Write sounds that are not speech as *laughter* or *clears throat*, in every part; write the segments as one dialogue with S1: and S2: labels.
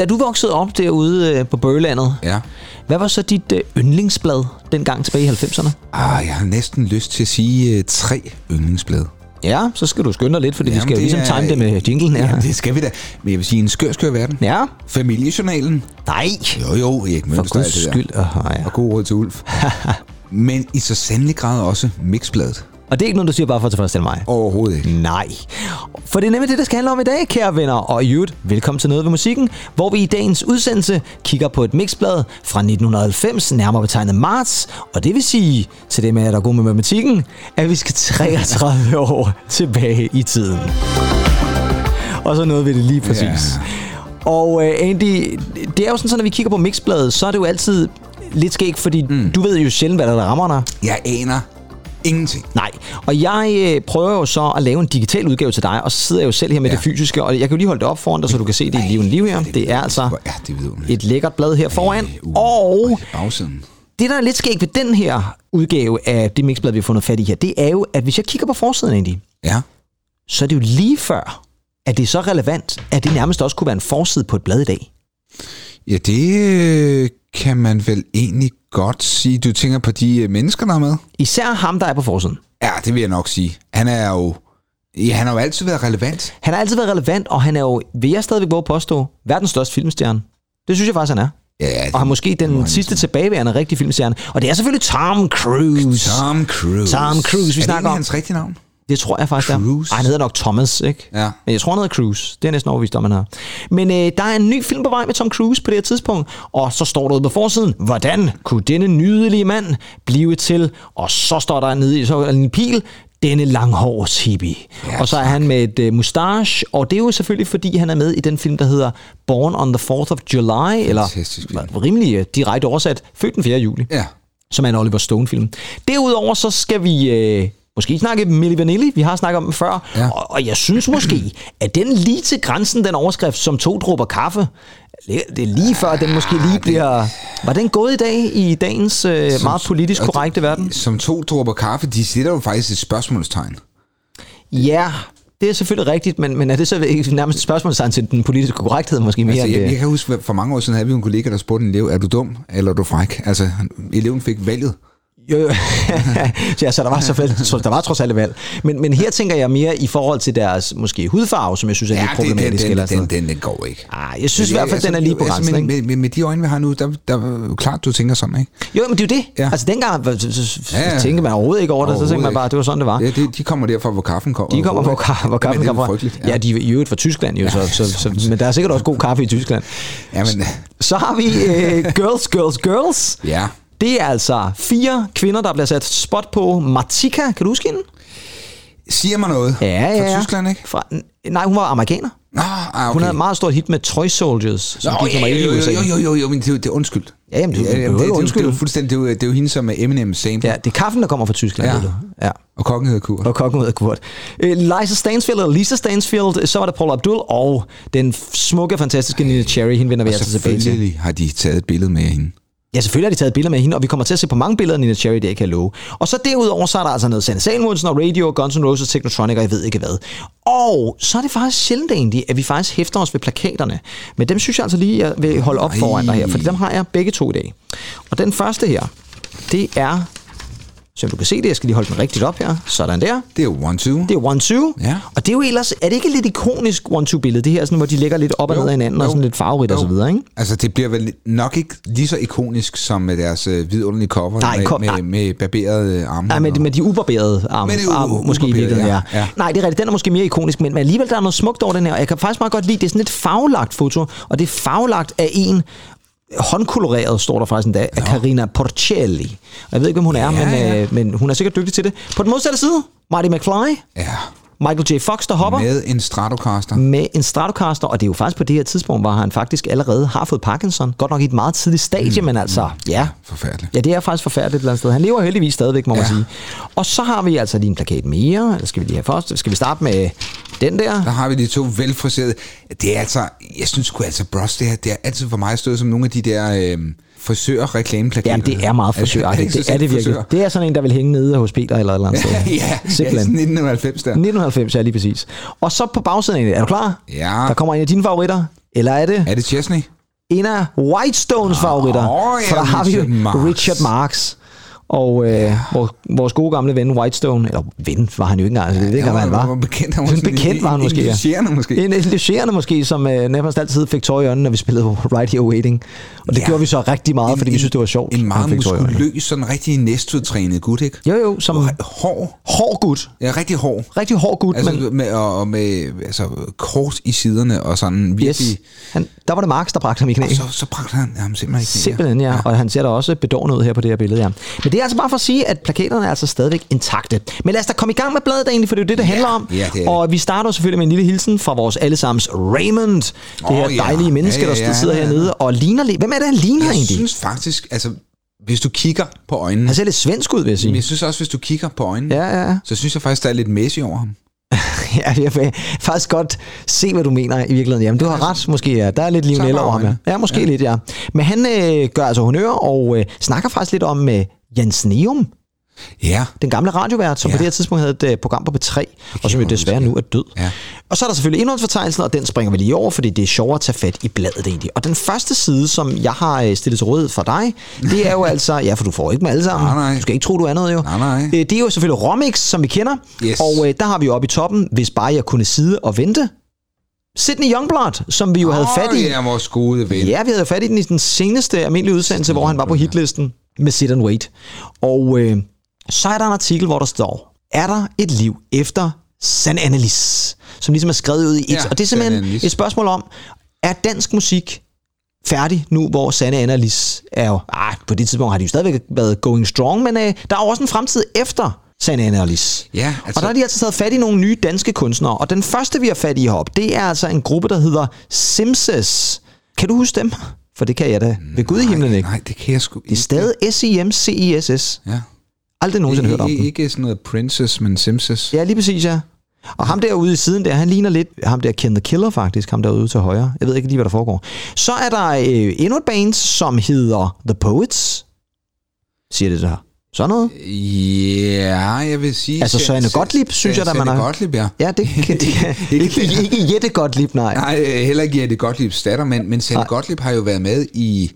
S1: Da du voksede op derude øh, på Bøgelandet,
S2: Ja.
S1: hvad var så dit øh, yndlingsblad dengang tilbage i 90'erne?
S2: Ah, jeg har næsten lyst til at sige uh, tre yndlingsblade.
S1: Ja, så skal du skynde dig lidt, fordi Jamen, vi
S2: Jamen,
S1: skal jo ligesom time det med jinglen her.
S2: Ja, det skal vi da. Men jeg vil sige, en skør, skør verden.
S1: Ja,
S2: Familiejournalen.
S1: nej,
S2: Jo, jo, Erik
S1: for
S2: Mønster. alt
S1: guds skyld. Oh, ja.
S2: Og god råd til Ulf. *laughs* Men i så sandelig grad også Mixbladet.
S1: Og det er ikke noget, du siger bare for at tilfredsstille mig.
S2: Overhovedet ikke.
S1: Nej. For det er nemlig det, der skal handle om i dag, kære venner. Og i øvrigt, velkommen til Noget ved Musikken, hvor vi i dagens udsendelse kigger på et mixblad fra 1990, nærmere betegnet marts. Og det vil sige, til det med, at der er god med matematikken, at vi skal *laughs* 33 år tilbage i tiden. Og så nåede vi det lige præcis.
S2: Ja.
S1: Og øh, Andy, det er jo sådan, at når vi kigger på mixbladet, så er det jo altid lidt skægt, fordi mm. du ved jo sjældent, hvad der, der rammer dig.
S2: Jeg aner ingenting.
S1: Nej, og jeg øh, prøver jo så at lave en digital udgave til dig, og så sidder jeg jo selv her med ja.
S2: Ja.
S1: det fysiske, og jeg kan jo lige holde det op foran dig, så du kan se det i liv liv her. Det er altså
S2: er det
S1: et lækkert blad her foran,
S2: Uh,
S1: og
S2: i bagsiden.
S1: det, der er lidt skægt ved den her udgave af det mixblad, vi har fundet fat i her, det er jo, at hvis jeg kigger på forsiden egentlig,
S2: Ja.
S1: så er det jo lige før, at det er så relevant, at det nærmest også kunne være en forside på et blad i dag.
S2: Ja, det øh, kan man vel egentlig godt sige. Du tænker på de øh, mennesker, der er med?
S1: Især ham, der er på forsiden.
S2: Ja, det vil jeg nok sige. Han er jo... Ja, han har jo altid været relevant.
S1: Han har altid været relevant, og han er jo, vil jeg stadigvæk våge at påstå, verdens største filmstjerne. Det synes jeg faktisk, han er.
S2: Ja, det
S1: Og han måske den sidste tilbageværende rigtige filmstjerne. Og det er selvfølgelig Tom Cruise.
S2: Tom Cruise.
S1: Tom Cruise, vi
S2: er
S1: snakker om.
S2: hans rigtige navn?
S1: Det tror jeg faktisk,
S2: Cruise.
S1: er. Ej, han hedder nok Thomas, ikke?
S2: Ja.
S1: Men jeg tror, han hedder Cruise. Det er næsten overvist om, han har. Men øh, der er en ny film på vej med Tom Cruise på det her tidspunkt. Og så står der ude på forsiden, hvordan kunne denne nydelige mand blive til? Og så står der nede i så en pil, denne langhårs hippie.
S2: Ja,
S1: og så er han med et øh, mustache, og det er jo selvfølgelig, fordi han er med i den film, der hedder Born on the 4th of July, eller
S2: film.
S1: rimelig øh, direkte oversat, født den 4. juli
S2: Ja.
S1: som er en Oliver Stone-film. Derudover så skal vi øh, måske snakke Milli Vanilli. Vi har snakket om den før.
S2: Ja.
S1: Og, og jeg synes måske, at den lige til grænsen, den overskrift som to dråber kaffe, det er lige før, den måske lige bliver... Var den gået i dag i dagens øh, meget politisk korrekte verden?
S2: Som to dråber kaffe, de sætter jo faktisk et spørgsmålstegn.
S1: Ja, det er selvfølgelig rigtigt, men, men er det så ikke nærmest et spørgsmålstegn til den politiske korrekthed måske mere?
S2: Altså, jeg, jeg kan huske, for mange år siden havde vi en kollega, der spurgte en elev, er du dum, eller er du fræk? Altså, eleven fik valget.
S1: Jo, jo. *laughs* ja, så der var, så der var trods alt valg. Men, men her tænker jeg mere i forhold til deres måske hudfarve, som jeg synes er lidt
S2: den,
S1: problematisk.
S2: den,
S1: eller sådan
S2: den, den, den går ikke.
S1: Ah, jeg synes i
S2: Men
S1: hvert fald,
S2: altså,
S1: den er lige på
S2: altså,
S1: grænsen. ikke?
S2: med, med, med de øjne, vi har nu, der, der er jo klart, du tænker sådan, ikke?
S1: Jo, men det er jo det. Ja.
S2: Ja.
S1: Altså dengang så, så, så
S2: Ja, ja.
S1: tænkte man overhovedet ikke over det, så tænkte man bare, at det var sådan, det var.
S2: Ja, de, de kommer derfra, hvor kaffen kommer.
S1: De kommer, hvor, ka- hvor kaffen kommer
S2: det er
S1: fra.
S2: frygteligt.
S1: Ja, de er i øvrigt fra Tyskland, jo, så, så, så, men der er sikkert også god kaffe i Tyskland.
S2: Ja, men,
S1: Så har vi uh, Girls, Girls, Girls.
S2: ja.
S1: Det er altså fire kvinder, der bliver sat spot på. Martika, kan du huske hende?
S2: Siger mig noget.
S1: Ja, ja.
S2: Fra
S1: ja.
S2: Tyskland, ikke?
S1: Fra, nej, hun var amerikaner.
S2: Nå, ah, okay.
S1: Hun havde et meget stort hit med Toy Soldiers, som
S2: Nå,
S1: gik nummer 1 i
S2: jo,
S1: USA.
S2: jo, jo, jo, jo, men det, er det er undskyld.
S1: Ja, jamen, du
S2: Ja, jamen, det, det, det, det, er jo fuldstændig, det er jo, det er jo hende, som er Eminem sample.
S1: Ja, det er kaffen, der kommer fra Tyskland.
S2: Ja.
S1: ved du. ja.
S2: Og kokken hedder Kurt.
S1: Og kokken af Kurt. Øh, Liza Stansfield, eller Lisa Stansfield, så var der Paul Abdul, og den smukke, fantastiske Nina Cherry, hende vender vi altså tilbage til.
S2: Selvfølgelig har de taget et billede med hende.
S1: Ja, selvfølgelig har de taget billeder med hende, og vi kommer til at se på mange billeder af Nina Cherry, det jeg kan love. Og så derudover, så er der altså noget Sanne Salmonsen og Radio, Guns N' Roses, Technotronic og jeg ved ikke hvad. Og så er det faktisk sjældent egentlig, at vi faktisk hæfter os ved plakaterne. Men dem synes jeg altså lige, jeg vil holde op
S2: Nej.
S1: foran dig her, for dem har jeg begge to i dag. Og den første her, det er, som du kan se det, jeg skal lige holde den rigtigt op her, sådan der.
S2: Det er jo one, two.
S1: Det er One Two.
S2: Ja.
S1: Og det er jo ellers, er det ikke et lidt ikonisk One Two billede, det her, sådan, hvor de ligger lidt op og ned af hinanden, og
S2: jo,
S1: sådan lidt farverigt og så videre, ikke?
S2: Altså, det bliver vel nok ikke lige så ikonisk som med deres øh, vidunderlige cover
S1: Nej,
S2: med,
S1: kom- nej.
S2: med, med barberede arme.
S1: Nej, med,
S2: og-
S1: med de ubarberede arme,
S2: Med de u-
S1: arme måske i virkeligheden, ja.
S2: ja.
S1: Nej, det er rigtigt, den er måske mere ikonisk, men, men alligevel der er noget smukt over den her, og jeg kan faktisk meget godt lide, det er sådan et farvelagt foto, og det er farvelagt af en, håndkoloreret, står der faktisk endda, af Carina Porcelli. Jeg ved ikke, hvem hun er,
S2: Ja,
S1: men,
S2: ja.
S1: øh, men hun er sikkert dygtig til det. På den modsatte side, Marty McFly,
S2: Ja,
S1: Michael J. Fox, der hopper
S2: med en Stratocaster.
S1: med en Stratocaster, og det er jo faktisk på det her tidspunkt, hvor han faktisk allerede har fået Parkinson. Godt nok i et meget tidligt stadie, mm. men altså, ja.
S2: Forfærdeligt.
S1: Ja, det er faktisk forfærdeligt et eller andet sted. Han lever heldigvis stadigvæk, må man
S2: Ja.
S1: sige. Og så har vi altså lige en plakat mere. Eller skal vi lige have først? Skal vi starte med Den der.
S2: Der har vi de to velfriserede. Det er altså, jeg synes sgu altså, Bros, det, her, det er altid for mig stået som nogle af de der øh, frisør-reklameplakater.
S1: Jamen, det er meget frisøragtigt. *laughs* Det er det virkelig.
S2: Frisør.
S1: Det er sådan en, der vil hænge nede hos Peter eller et eller andet sted. *laughs*
S2: ja, ja,
S1: Simpelthen.
S2: 1990 der.
S1: 1990, ja lige præcis. Og så på bagsiden det, er du klar?
S2: Ja.
S1: Der kommer en af dine favoritter. Eller er det
S2: Er det Chesney?
S1: en af Whitestones favoritter?
S2: Åh, ja,
S1: For der har vi
S2: Richard Marx.
S1: Richard Marx. Og øh, vores, vores gode gamle ven Whitestone, eller ven var han jo ikke engang, altså, det ved ikke, hvad han var.
S2: var bekendt, han
S1: En
S2: sådan
S1: bekendt var han måske, ja.
S2: Negligerende måske.
S1: En negligerende måske, som øh, nærmest altid fik tår i øjnene, når vi spillede *laughs* Right Here Waiting. Og det
S2: Ja.
S1: gjorde vi så rigtig meget, fordi vi synes, det var sjovt.
S2: En meget
S1: i
S2: muskuløs, sådan rigtig næstudtrænet gut, ikke?
S1: Jo, jo, som
S2: Hård.
S1: hård gut.
S2: Ja, rigtig hård.
S1: Rigtig hård gut,
S2: Altså,
S1: men
S2: med, og, med altså, kors i siderne og sådan virkelig...
S1: yes, han, der var det Marx, der bragte ham i knæ.
S2: Og så, så bragte han ham simpelthen ikke ned.
S1: Simpelthen, ja. Og han ser da også bedårende ud her på det her billede, ja. Men det er altså bare for at sige, at plakaterne er altså stadigvæk intakte. Men lad os da komme i gang med bladet egentlig, for det er jo det, det handler om.
S2: ja, det det.
S1: Og vi starter selvfølgelig med en lille hilsen fra vores allesammens Raymond. Det
S2: Åh,
S1: her dejlige menneske,
S2: Ja, ja,
S1: der
S2: ja,
S1: sidder
S2: ja, ja.
S1: hernede og ligner lidt. Hvem er det, han ligner
S2: Jeg
S1: egentlig?
S2: synes faktisk, altså, hvis du kigger på øjnene...
S1: Han ser lidt svensk ud, vil jeg
S2: Men
S1: sige.
S2: jeg synes også, hvis du kigger på øjnene,
S1: Ja, ja,
S2: så synes jeg faktisk, der er lidt Messi over ham. *laughs*
S1: ja, jeg kan faktisk godt se, hvad du mener i virkeligheden. Jamen, du har ret, måske. Ja. Der er lidt Lionel over ham, ja. Ja, måske ja. lidt, ja. Men han øh, gør altså honør og øh, snakker faktisk lidt om øh, Jens Neum,
S2: Ja.
S1: den gamle radiovært, som ja. På det her tidspunkt havde et øh, program på B3, og som jo desværre nu er død.
S2: Ja.
S1: Og så er der selvfølgelig indholdsfortegnelsen, og den springer vi lige over, fordi det er sjovere at tage fat i bladet egentlig. Og den første side, som jeg har øh, stillet til rådighed for dig, det er jo *laughs* altså, ja, for du får ikke med alle sammen.
S2: Nej, nej.
S1: Du skal ikke tro, du er noget jo.
S2: Nej, nej.
S1: Øh, Det er jo selvfølgelig Romix, som vi kender,
S2: Yes.
S1: og øh, der har vi jo oppe i toppen, hvis bare jeg kunne sidde og vente. Sydney Youngblood, som vi jo havde fat i.
S2: Ja, vores gode ven.
S1: Ja, vi havde fat i den i den seneste almindelige udsendelse, hvor han var på hitlisten med Sit and Wait. Og øh, så er der en artikel, hvor der står, er der et liv efter San Annalise, som ligesom er skrevet ud i et.
S2: Ja,
S1: og det er simpelthen et spørgsmål om, er dansk musik færdig nu, hvor Sanne Annalise er jo... Ah, på det tidspunkt har de jo stadigvæk været going strong, men øh, der er jo også en fremtid efter Sanne Annalise.
S2: Ja,
S1: Altså,
S2: altså-
S1: og der har de altså taget fat i nogle nye danske kunstnere, og den første, vi har fat i heroppe, det er altså en gruppe, der hedder Simses. Kan du huske dem? For det kan jeg da ved Gud i himlen ikke.
S2: Nej, det kan jeg sgu
S1: Det er stadig S-I-M-C-I-S-S.
S2: Ja.
S1: Aldrig nogensinde hørt om
S2: Ikke,
S1: dem.
S2: ikke sådan noget Princess, men Simpsons.
S1: Ja, lige præcis, ja. Og ham derude i siden der, han ligner lidt ham der Ken the Killer faktisk, ham derude til højre. Jeg ved ikke lige, hvad der foregår. Så er der øh, endnu et band, som hedder The Poets. Siger det der? Sådan noget?
S2: Ja, jeg vil sige...
S1: Altså, Søren Gottlieb, synes jeg, da, man
S2: har... Gottlieb, ja.
S1: Ja, det kan *laughs* det, ikke, ikke, Jette Gottlieb, nej.
S2: Nej, heller ikke Jette Gottliebs datter, men, men
S1: Nej.
S2: Gottlieb har jo været med i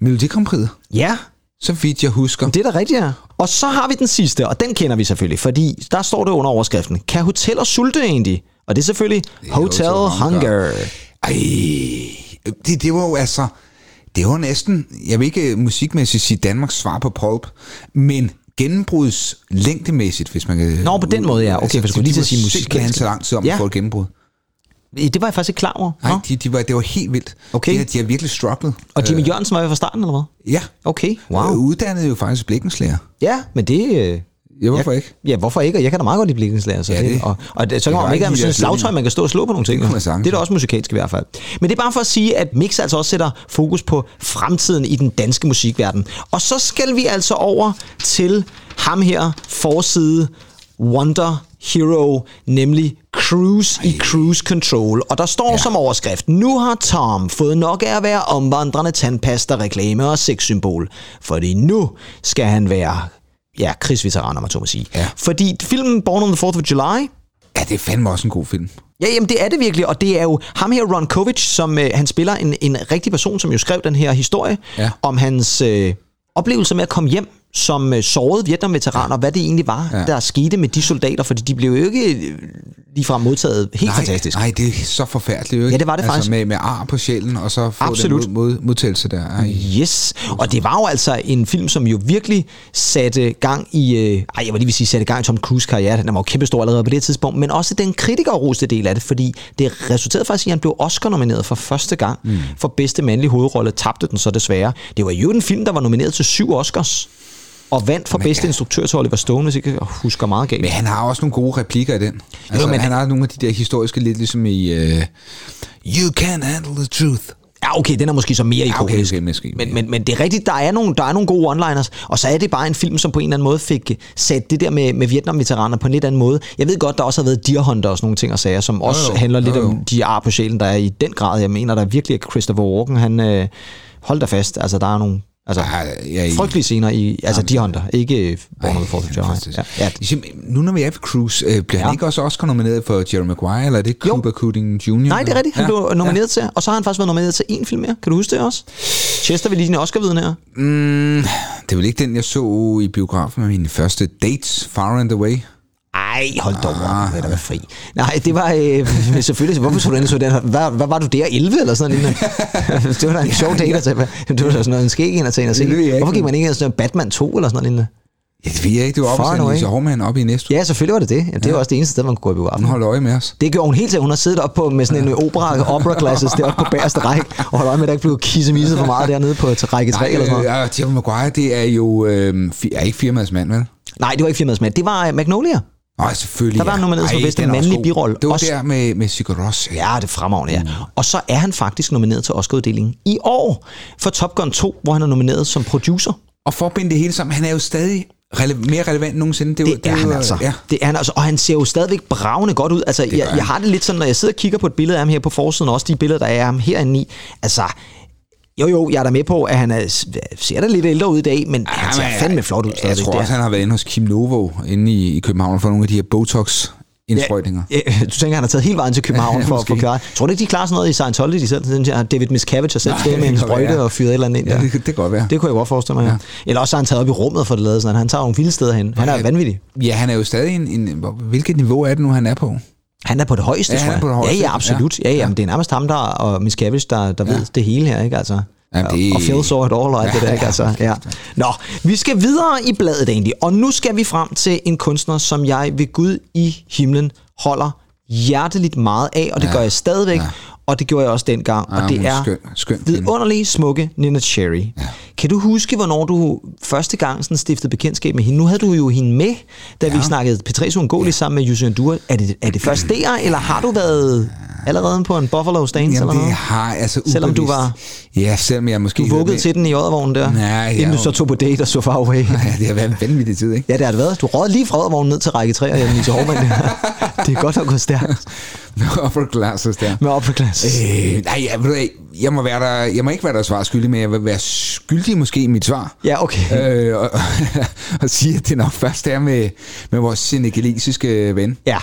S2: Melodi Grand Prix,
S1: Ja,
S2: så vidt jeg husker.
S1: det er da rigtigt, ja. Og så har vi den sidste, og den kender vi selvfølgelig, fordi der står det under overskriften. Kan hoteller sulte egentlig? Og det er selvfølgelig
S2: er
S1: Hotel
S2: Hotel
S1: Hunger.
S2: Hunger. Ej, det, det var jo altså... Det var næsten, jeg vil ikke musikmæssigt sige Danmarks svar på Pulp, men gennembruds længdemæssigt, hvis man kan...
S1: Nå, på den måde, ja. Okay, for jeg skulle lige til at sige
S2: musikalsk.
S1: musikalsk.
S2: så lang tid om
S1: Ja.
S2: at få et gennembrud.
S1: Det var jeg faktisk ikke klar over.
S2: Nej, de, de var, det var helt vildt.
S1: Okay.
S2: De, har, de har virkelig strugglet.
S1: Og Jimmy Jørgensen var jo fra starten, eller hvad?
S2: Ja.
S1: Okay, wow.
S2: Øh, Uddannet jo faktisk blikkenslager.
S1: Ja, men det...
S2: Ja, hvorfor
S1: jeg,
S2: ikke?
S1: Ja, hvorfor ikke? Og jeg kan da meget godt lide blikkenslager. Så
S2: Ja,
S1: det,
S2: det-
S1: og, og det, så
S2: det
S1: kan man ikke have sådan et slagtøj, man kan stå og slå på nogle ting.
S2: sagtens.
S1: Det er da også musikalsk i hvert fald. Men det er bare for at sige, at Mix altså også sætter fokus på fremtiden i den danske musikverden. Og så skal vi altså over til ham her, forside Wonder Hero, nemlig Cruise i Cruise Control. Og der står ja. som overskrift, nu har Tom fået nok af at være omvandrende tandpasta, reklame og sexsymbol. Fordi nu skal han være ja, krigsveteran, om man så må sige.
S2: Ja.
S1: Fordi filmen Born on the 4th of July,
S2: Ja, det er fandme også en god film.
S1: Ja, jamen det er det virkelig, og det er jo ham her, Ron Kovic, som øh, han spiller en, en rigtig person, som jo skrev den her historie
S2: Ja.
S1: om hans øh, oplevelse med at komme hjem som øh, såret Vietnam-veteran, og hvad det egentlig var, ja. Der skete med de soldater, fordi de blev jo ikke øh, ligefrem modtaget helt
S2: nej,
S1: fantastisk.
S2: Nej, det er så forfærdeligt. Ikke?
S1: Ja, det var det
S2: altså,
S1: faktisk.
S2: Med, med ar på sjælen, og så få
S1: Absolut.
S2: den mod, mod, modtagelse der. Ej.
S1: Yes, og det var jo altså en film, som jo virkelig satte gang i, øh, ej, jeg vil lige vil sige, satte gang i Tom Cruise karriere, den var jo kæmpestor allerede på det tidspunkt, men også den kritikerroste del af det, fordi det resulterede faktisk i, at han blev Oscar-nomineret for første gang mm. for bedste mandlige hovedrolle, tabte den så desværre. Det var jo en film, der var nomineret til syv Oscars, og vandt for bedste
S2: ja.
S1: instruktør til Oliver Stone, hvis jeg ikke husker meget galt.
S2: Men han har også nogle gode replikker i den. Altså,
S1: men
S2: men
S1: han-
S2: har nogle af de der historiske lidt ligesom i... Uh, you can handle the truth.
S1: Ja, okay, den er måske så mere
S2: Ja, okay,
S1: ikonisk.
S2: okay, måske.
S1: men, men, men det er rigtigt, der er, nogle, der er nogle gode one-liners, og så er det bare en film, som på en eller anden måde fik øh, sat det der med, med Vietnam-veteraner på en lidt anden måde. Jeg ved godt, der også har været Deer Hunter og sådan nogle ting og sager, som også
S2: jo,
S1: handler lidt
S2: jo, jo.
S1: om de ar på sjælen, der er i den grad. Jeg mener, der er virkelig, at Christopher Walken, han... Øh, hold da fast, altså der er nogle... Altså,
S2: Ja, ja, i-
S1: frygtelige scener i, altså Deer Hunter, ikke Born on the 4th of July.
S2: Fantastisk.
S1: Ja, ja,
S2: Nu når vi er ved Cruise, øh, bliver
S1: Ja.
S2: han ikke også Oscar nomineret for Jerry Maguire, eller er det. Cuba Gooding Jr.?
S1: Nej, det er rigtigt. Han
S2: Ja.
S1: blev nomineret til, og så har han faktisk været nomineret til en film mere. Kan du huske det også? Chester vil lige en Oscar-viden her.
S2: Mm, det er vel ikke den, jeg så i biografen med mine første dates, Far and Away.
S1: Ej, hold dog op, da være fri. Nej, det var øh, selvfølgelig, hvorfor så du den så den? Hvad, hvad var du der, 11 eller sådan noget? *laughs* det var da en sjov dag at tage. Det var da sådan noget, en skæg en at tage ind og se. Hvorfor gik man ikke ind sådan Batman 2 eller sådan noget?
S2: Ja, det ved jeg ikke, det var
S1: Far
S2: op
S1: and
S2: hos. Lise Hormann op i næste
S1: Ja, selvfølgelig var det det. Ja, det var også det eneste sted, man kunne gå i
S2: Hun
S1: biografen.
S2: holdt øje med os.
S1: Det gjorde hun helt til. Hun har siddet op på med sådan en opera, opera glasses deroppe på bagerste række, og holdt øje med, at der ikke blev kissemisset for meget dernede på til række 3 eller sådan noget.
S2: øh, ja, Maguire, det er jo øh, er ikke firmaets mand, vel?
S1: Nej, det var ikke firmaets mand. Det var øh, Magnolia.
S2: Nej, selvfølgelig.
S1: Der var han nomineret
S2: Ej,
S1: bedste mandlige birolle.
S2: Det var
S1: Også-
S2: der med, med Sigur Rós.
S1: Ja, det er fremragende, ja. Og så er han faktisk nomineret til Oscar-uddelingen i år for Top Gun 2, hvor han er nomineret som producer.
S2: Og for at binde det hele sammen, han er jo stadig rele- mere relevant end nogensinde. Det,
S1: Det, det er han altså.
S2: Ja.
S1: Det er han altså. Og han ser jo stadigvæk bravende godt ud. Altså, jeg, jeg har det lidt sådan, når jeg sidder og kigger på et billede af ham her på forsiden, og også de billeder, der er af ham herinde i. Altså, jo jo, jeg er da med på, at han er, ser da lidt ældre ud i dag, men han ser
S2: men,
S1: fandme flot ud
S2: Jeg
S1: stadigvæk.
S2: tror også, han har været inde hos Kim Novo inde i, i København for nogle af de her Botox-indsprøjtninger.
S1: Ja, du tænker, han har taget hele vejen til København *laughs*
S2: Ja,
S1: for at få klaret. Tror du ikke, de klarer sådan noget i Scientology? De selv, David Miscavige har selv stået med en sprøjte
S2: være.
S1: og fyret et eller andet ind.
S2: Ja,
S1: der.
S2: det, det kan godt være.
S1: Det kunne jeg godt forestille mig, ja.
S2: Ja.
S1: Eller også har han taget op i rummet for det lavet sådan, at han tager nogle vilde steder hen. Han er
S2: Ja.
S1: vanvittig.
S2: Ja, han er jo stadig en, en... Hvilket niveau er det nu, han er på?
S1: Han er på det højeste,
S2: Ja,
S1: tror jeg.
S2: på det højeste.
S1: Ja, ja, absolut. Ja, ja,
S2: Ja.
S1: men det er nærmest ham der og Miscavige, der, der ved det hele her, ikke? Altså,
S2: Ja, det-
S1: Og Phil saw it all og alt
S2: Ja,
S1: det der, ikke?
S2: ja,
S1: Altså, ja. Nå, vi skal videre i bladet egentlig, og nu skal vi frem til en kunstner, som jeg ved Gud i himlen holder hjerteligt meget af, og det
S2: Ja.
S1: gør jeg stadigvæk,
S2: Ja.
S1: Og det gjorde jeg også dengang,
S2: Ja,
S1: og det
S2: hun er skøn- skøn
S1: vidunderlige, smukke Nina Cherry. Ja. Kan du huske, hvornår du første gang sådan stiftede bekendtskab med hende? Nu havde du jo hende med, da ja. vi snakkede P3 Uungåeligt ja. sammen med Jussi Dur. Er det, er det først der, eller har du været allerede på en Buffalo Stance eller
S2: Jamen, det
S1: noget?
S2: har jeg altså
S1: Selvom du
S2: ubevidst.
S1: var-
S2: Ja, selvom jeg måske...
S1: Du vuggede til den i oddervognen der,
S2: Nej,
S1: inden du så tog på date og så far away.
S2: Ja, det har været en vanvittig tid, ikke?
S1: Ja, det har det været. Du rådede lige fra oddervognen ned til række 3 og hjem til Hormann. det er godt at gå stærkt *laughs*
S2: Med upper glasses der.
S1: med upper class.
S2: Øh, nej, jeg, ved hvad, jeg, må være der, jeg må ikke være der svar skyldig, men jeg vil være skyldig måske i mit svar.
S1: Ja, okay.
S2: Øh, og, *laughs* og sige, at det nok først er med, med vores senegalesiske ven
S1: Ja,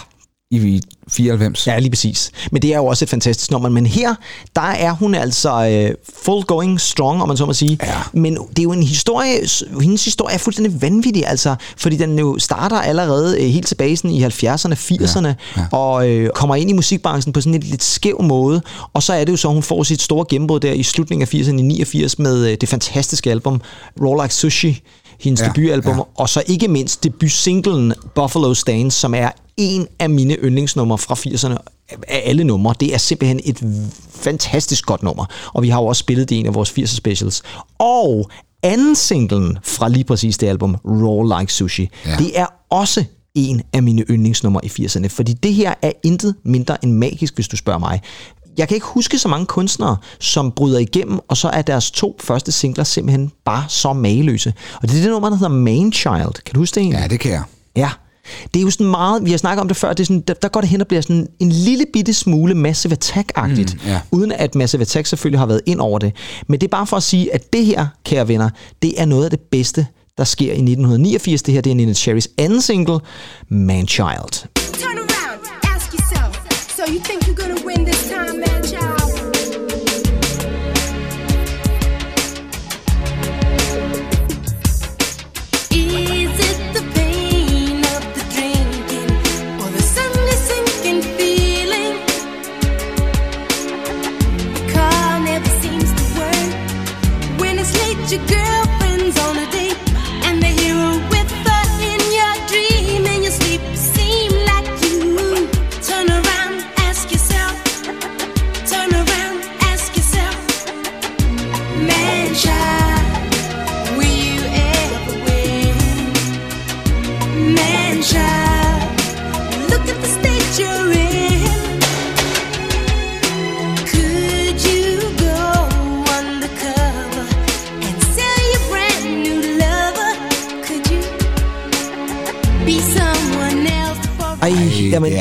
S2: i 94.
S1: Ja, lige præcis. Men det er jo også et fantastisk nummer. Men her, der er hun altså øh, full going strong, om man så må sige.
S2: Ja.
S1: Men det er jo en historie, hendes historie er fuldstændig vanvittig, altså. Fordi den jo starter allerede øh, helt tilbage sådan i 70'erne, 80'erne, ja. Ja. og øh, kommer ind i musikbranchen på sådan en lidt, skæv måde. Og så er det jo så, hun får sit store gennembrud der i slutningen af 80'erne, i 89, med øh, det fantastiske album Roll Like Sushi, hendes ja, debutalbum,
S2: ja.
S1: og så ikke mindst debutsinglen Buffalo Stance, som er en af mine yndlingsnumre fra 80'erne af alle numre. Det er simpelthen et fantastisk godt nummer, og vi har jo også spillet det i en af vores 80'er specials. Og anden singlen fra lige præcis det album, Raw Like Sushi. Ja. det er også en af mine yndlingsnumre i 80'erne, fordi det her er intet mindre end magisk, hvis du spørger mig. Jeg kan ikke huske så mange kunstnere, som bryder igennem, og så er deres to første singler simpelthen bare så mageløse. Og det er det nummer, der hedder Main Child. Kan du huske det egentlig?
S2: Ja, det kan jeg.
S1: Ja. Det er jo sådan meget, vi har snakket om det før, det er sådan, der, der går det hen og bliver sådan en lille bitte smule Massive Attack-agtigt,
S2: Mm, ja.
S1: uden at Massive Attack selvfølgelig har været ind over det. Men det er bare for at sige, at det her, kære venner, det er noget af det bedste, der sker i 1989. Det her, det er Nina Cherrys anden single, Man Child.
S3: Turn around. So you think you're gonna win this time, man, child?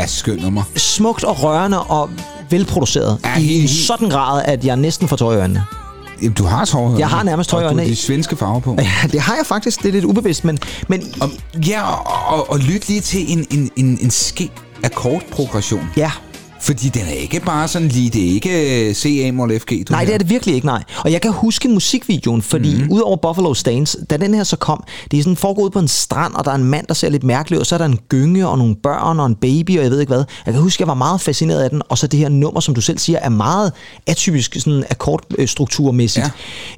S2: Skønt nummer.
S1: Smukt og rørende og velproduceret.
S2: Ja,
S1: I
S2: helt-
S1: sådan grad, at jeg næsten får tøj i øjnene.
S2: Jamen, du har tårer.
S1: Jeg har nærmest tårer i
S2: Og du
S1: øjnene.
S2: de svenske farver på.
S1: Ja, det har jeg faktisk. Det er lidt ubevidst, men, men
S2: Og, ja, og, og, og lyt lige til en, en, en, en skik akkordprogression.
S1: ja,
S2: Fordi den er ikke bare sådan lige, det er ikke øh, C, A, mol, F, G. Du
S1: Nej, det
S2: hører.
S1: er det virkelig ikke, nej. Og jeg kan huske musikvideoen, fordi mm. udover Buffalo Stance, da den her så kom, det er sådan foregået på en strand, og der er en mand, der ser lidt mærkelig ud, og så er der en gynge og nogle børn og en baby, og jeg ved ikke hvad. Jeg kan huske, jeg var meget fascineret af den, og så det her nummer, som du selv siger, er meget atypisk sådan akkordstrukturmæssigt.
S2: Ja.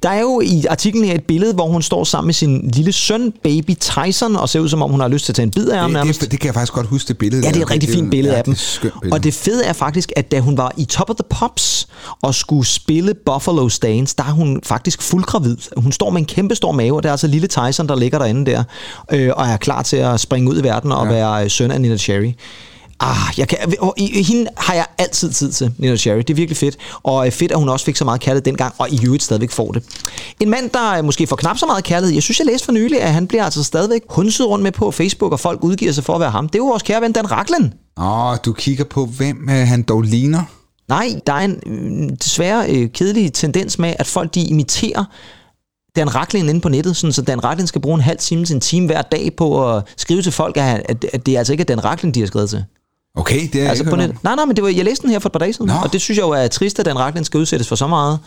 S1: Der er jo i artiklen her et billede, hvor hun står sammen med sin lille søn, baby Tyson, og ser ud som om hun har lyst til at tage en bid af ham
S2: det,
S1: nærmest.
S2: det, det, kan jeg faktisk godt huske, det billede.
S1: Ja, det er et rigtig fint billede
S2: ja,
S1: af dem.
S2: Det.
S1: Og det fede er faktisk, at da hun var i Top of the Pops og skulle spille Buffalo Stance, der er hun faktisk fuldgravid. Hun står med en kæmpe stor mave, og det er altså lille Tyson, der ligger derinde der, øh, og er klar til at springe ud i verden og ja. være øh, søn af Nina Cherry. Ah, jeg kan, og hende har jeg altid tid til, Nina Cherry. Det er virkelig fedt. Og øh, fedt, at hun også fik så meget kærlighed dengang, og i øvrigt stadigvæk får det. En mand, der øh, måske får knap så meget kærlighed. Jeg synes, jeg læste for nylig, at han bliver altså stadigvæk hundset rundt med på Facebook, og folk udgiver sig for at være ham. Det er jo vores kære ven, Dan Raklen.
S2: Åh, du kigger på, hvem øh, han dog ligner.
S1: Nej, der er en øh, desværre øh, kedelig tendens med, at folk de imiterer Dan Racklin inde på nettet, sådan, så Dan Racklin skal bruge en halv time til en time hver dag på at skrive til folk, at, at, at det altså ikke er Dan Racklin, de har skrevet til.
S2: Okay, det er
S1: Altså på nettet. Nej, nej, men det var, jeg læste den her for et par dage siden,
S2: Nå.
S1: og det synes jeg jo er trist, at Dan Racklin skal udsættes for så meget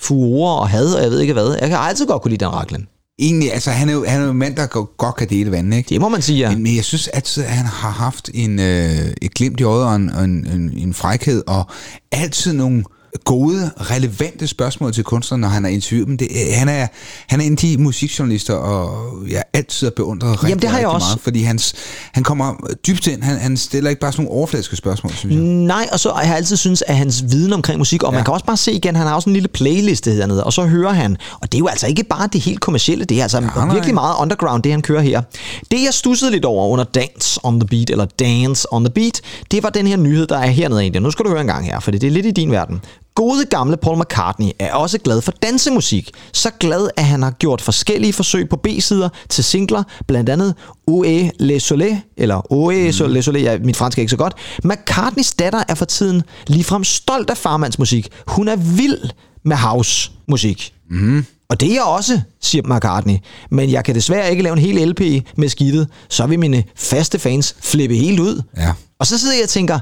S1: furore og had, og jeg ved ikke hvad. Jeg kan altid godt kunne lide Dan Racklin.
S2: Egentlig, altså han er jo, han er jo en mand, der go- godt kan dele vandet, ikke?
S1: Det må man sige, ja.
S2: Men, men jeg synes altid, at han har haft en, øh, et glimt i øjet og en, en, en, en frækhed, og altid nogle gode, relevante spørgsmål til kunstneren, når han har interviewet dem. Det, øh, han, er, han er en af de musikjournalister, og jeg altid har beundret rigtig,
S1: Jamen, det har jeg også.
S2: meget, fordi hans, han kommer dybt ind. Han, han stiller ikke bare sådan nogle overfladiske spørgsmål, synes jeg.
S1: Nej, og så har jeg altid synes at hans viden omkring musik, og ja. man kan også bare se igen, han har også en lille playliste hernede, og så hører han, og det er jo altså ikke bare det helt kommercielle, det er altså ja,
S2: nej.
S1: virkelig meget underground, det han kører her. Det jeg stussede lidt over under Dance on the Beat, eller Dance on the Beat, det var den her nyhed, der er hernede egentlig. Nu skal du høre en gang her, for det er lidt i din verden. Gode gamle Paul McCartney er også glad for dansemusik. Så glad, at han har gjort forskellige forsøg på B-sider til singler, blandt andet Oe Le Soleil, eller Oe mm. Le Soleil, ja, mit fransk er ikke så godt. McCartneys datter er for tiden ligefrem stolt af farmandsmusik. Hun er vild med house-musik. Mm. Og det er jeg også, siger McCartney. Men jeg kan desværre ikke lave en hel LP med skidtet. Så vil mine faste fans flippe helt ud.
S2: Ja.
S1: Og så sidder jeg og tænker,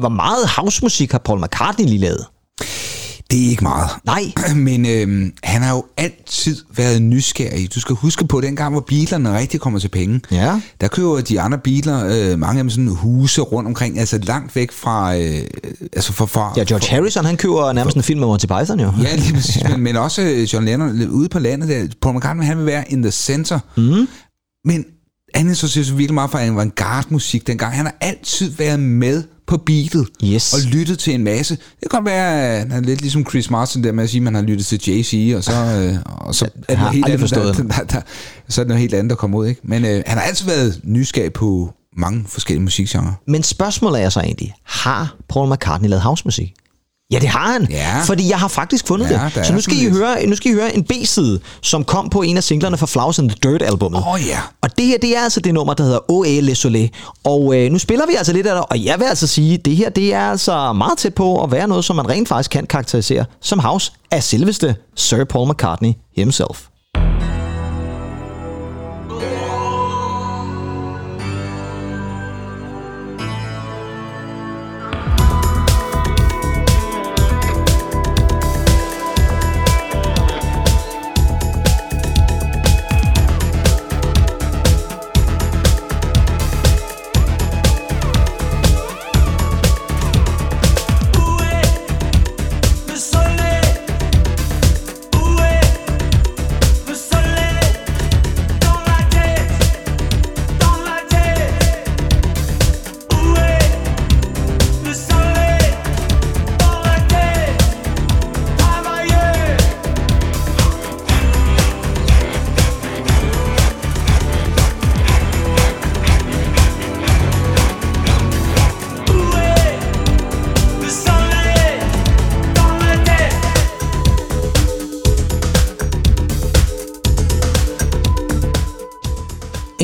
S1: hvor meget housemusik har Paul McCartney lige lavet?
S2: Det er ikke meget.
S1: Nej. *clears throat*
S2: Men øhm, han har jo altid været nysgerrig. Du skal huske på, den gang, hvor bilerne rigtig kommer til penge,
S1: Ja.
S2: der køber de andre biler, øh, mange af dem sådan huse rundt omkring, altså langt væk fra... Øh, altså fra, fra
S1: Ja, George Harrison, han køber nærmest en film med Monty Python jo.
S2: Ja, lige præcis, *laughs* men, men også øh, John Lennon ude på landet der. Paul McCartney, han vil være in the center. Mm. Men han interesserer sig virkelig meget for avantgarde-musik dengang. Han har altid været med på beatet
S1: Yes.
S2: og lyttet til en masse. Det kan godt være, at han er lidt ligesom Chris Martin der med at sige, at man har lyttet til Jay-Z, og så, øh, og så er det noget helt andet, der,
S1: forstået.
S2: der, der, så er det noget helt andet, der kommer ud. Ikke? Men øh, han har altid været nysgerrig på mange forskellige musikgenre.
S1: Men spørgsmålet er så egentlig, har Paul McCartney lavet housemusik? Ja, det har han.
S2: Ja.
S1: Fordi jeg har faktisk fundet
S2: Ja,
S1: det. Så nu skal, I høre, nu skal I høre en B-side, som kom på en af singlerne fra Flowers and the Dirt-albummet.
S2: Åh oh, ja.
S1: Og det her, det er altså det nummer, der hedder Oe Le Soleil. Og øh, nu spiller vi altså lidt af det, og jeg vil altså sige, det her, det er altså meget tæt på at være noget, som man rent faktisk kan karakterisere som house af selveste Sir Paul McCartney himself.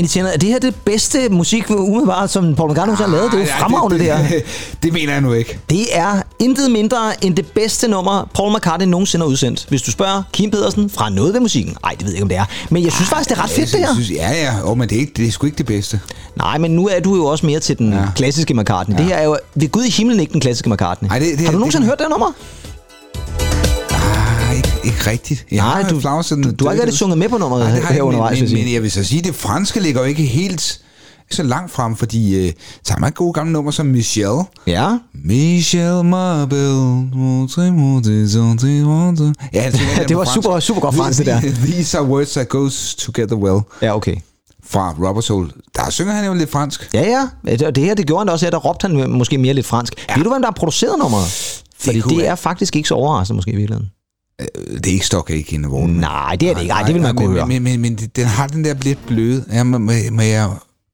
S1: Indiana, er det her det bedste musik, umiddelbart, som Paul McCartney har lavet? Det er jo
S2: Ej,
S1: fremragende, det,
S2: det,
S1: her.
S2: det, *laughs* det mener jeg nu ikke.
S1: Det er intet mindre end det bedste nummer, Paul McCartney nogensinde har udsendt. Hvis du spørger Kim Pedersen fra noget ved musikken. Nej, det ved jeg ikke, om det er. Men jeg synes faktisk, det er ret fedt, det
S2: Jeg
S1: her.
S2: Synes, ja, ja. Oh, men det er, ikke, det er sgu ikke det bedste.
S1: Nej, men nu er du jo også mere til den ja. klassiske McCartney. Det her er jo ved Gud i himlen ikke den klassiske McCartney.
S2: Ej, det- det-
S1: har du
S2: det-
S1: nogensinde hørt det nummer?
S2: Ikke, rigtigt. Jeg
S1: Nej, du,
S2: and
S1: du, du har ikke rigtig sunget med på nummeret
S2: Nej,
S1: her
S2: jeg
S1: undervejs,
S2: men,
S1: jeg
S2: men, men jeg vil så sige, at det franske ligger jo ikke helt så langt frem, fordi øh, tager man gode gamle nummer som Michelle.
S1: Ja,
S2: Michelle Marbel. Ja, *laughs* det,
S1: Det var super- super godt fransk, det der.
S2: These are words that goes together well.
S1: ja, okay.
S2: Fra Robert Soul. Der synger han jo lidt fransk.
S1: Ja, ja. Det, det her, det gjorde han da også her. Der råbte han måske mere lidt fransk. Ja. Ved du, hvem der har produceret nummeret? Fordi det, det er faktisk ikke så overraskende måske i virkeligheden.
S2: Det er ikke Stock ikke.
S1: Nej, det er det ikke. Ej, det vil man kunne høre.
S2: Men, men, men, den har den der lidt bløde. Ja, må, må, må, jeg,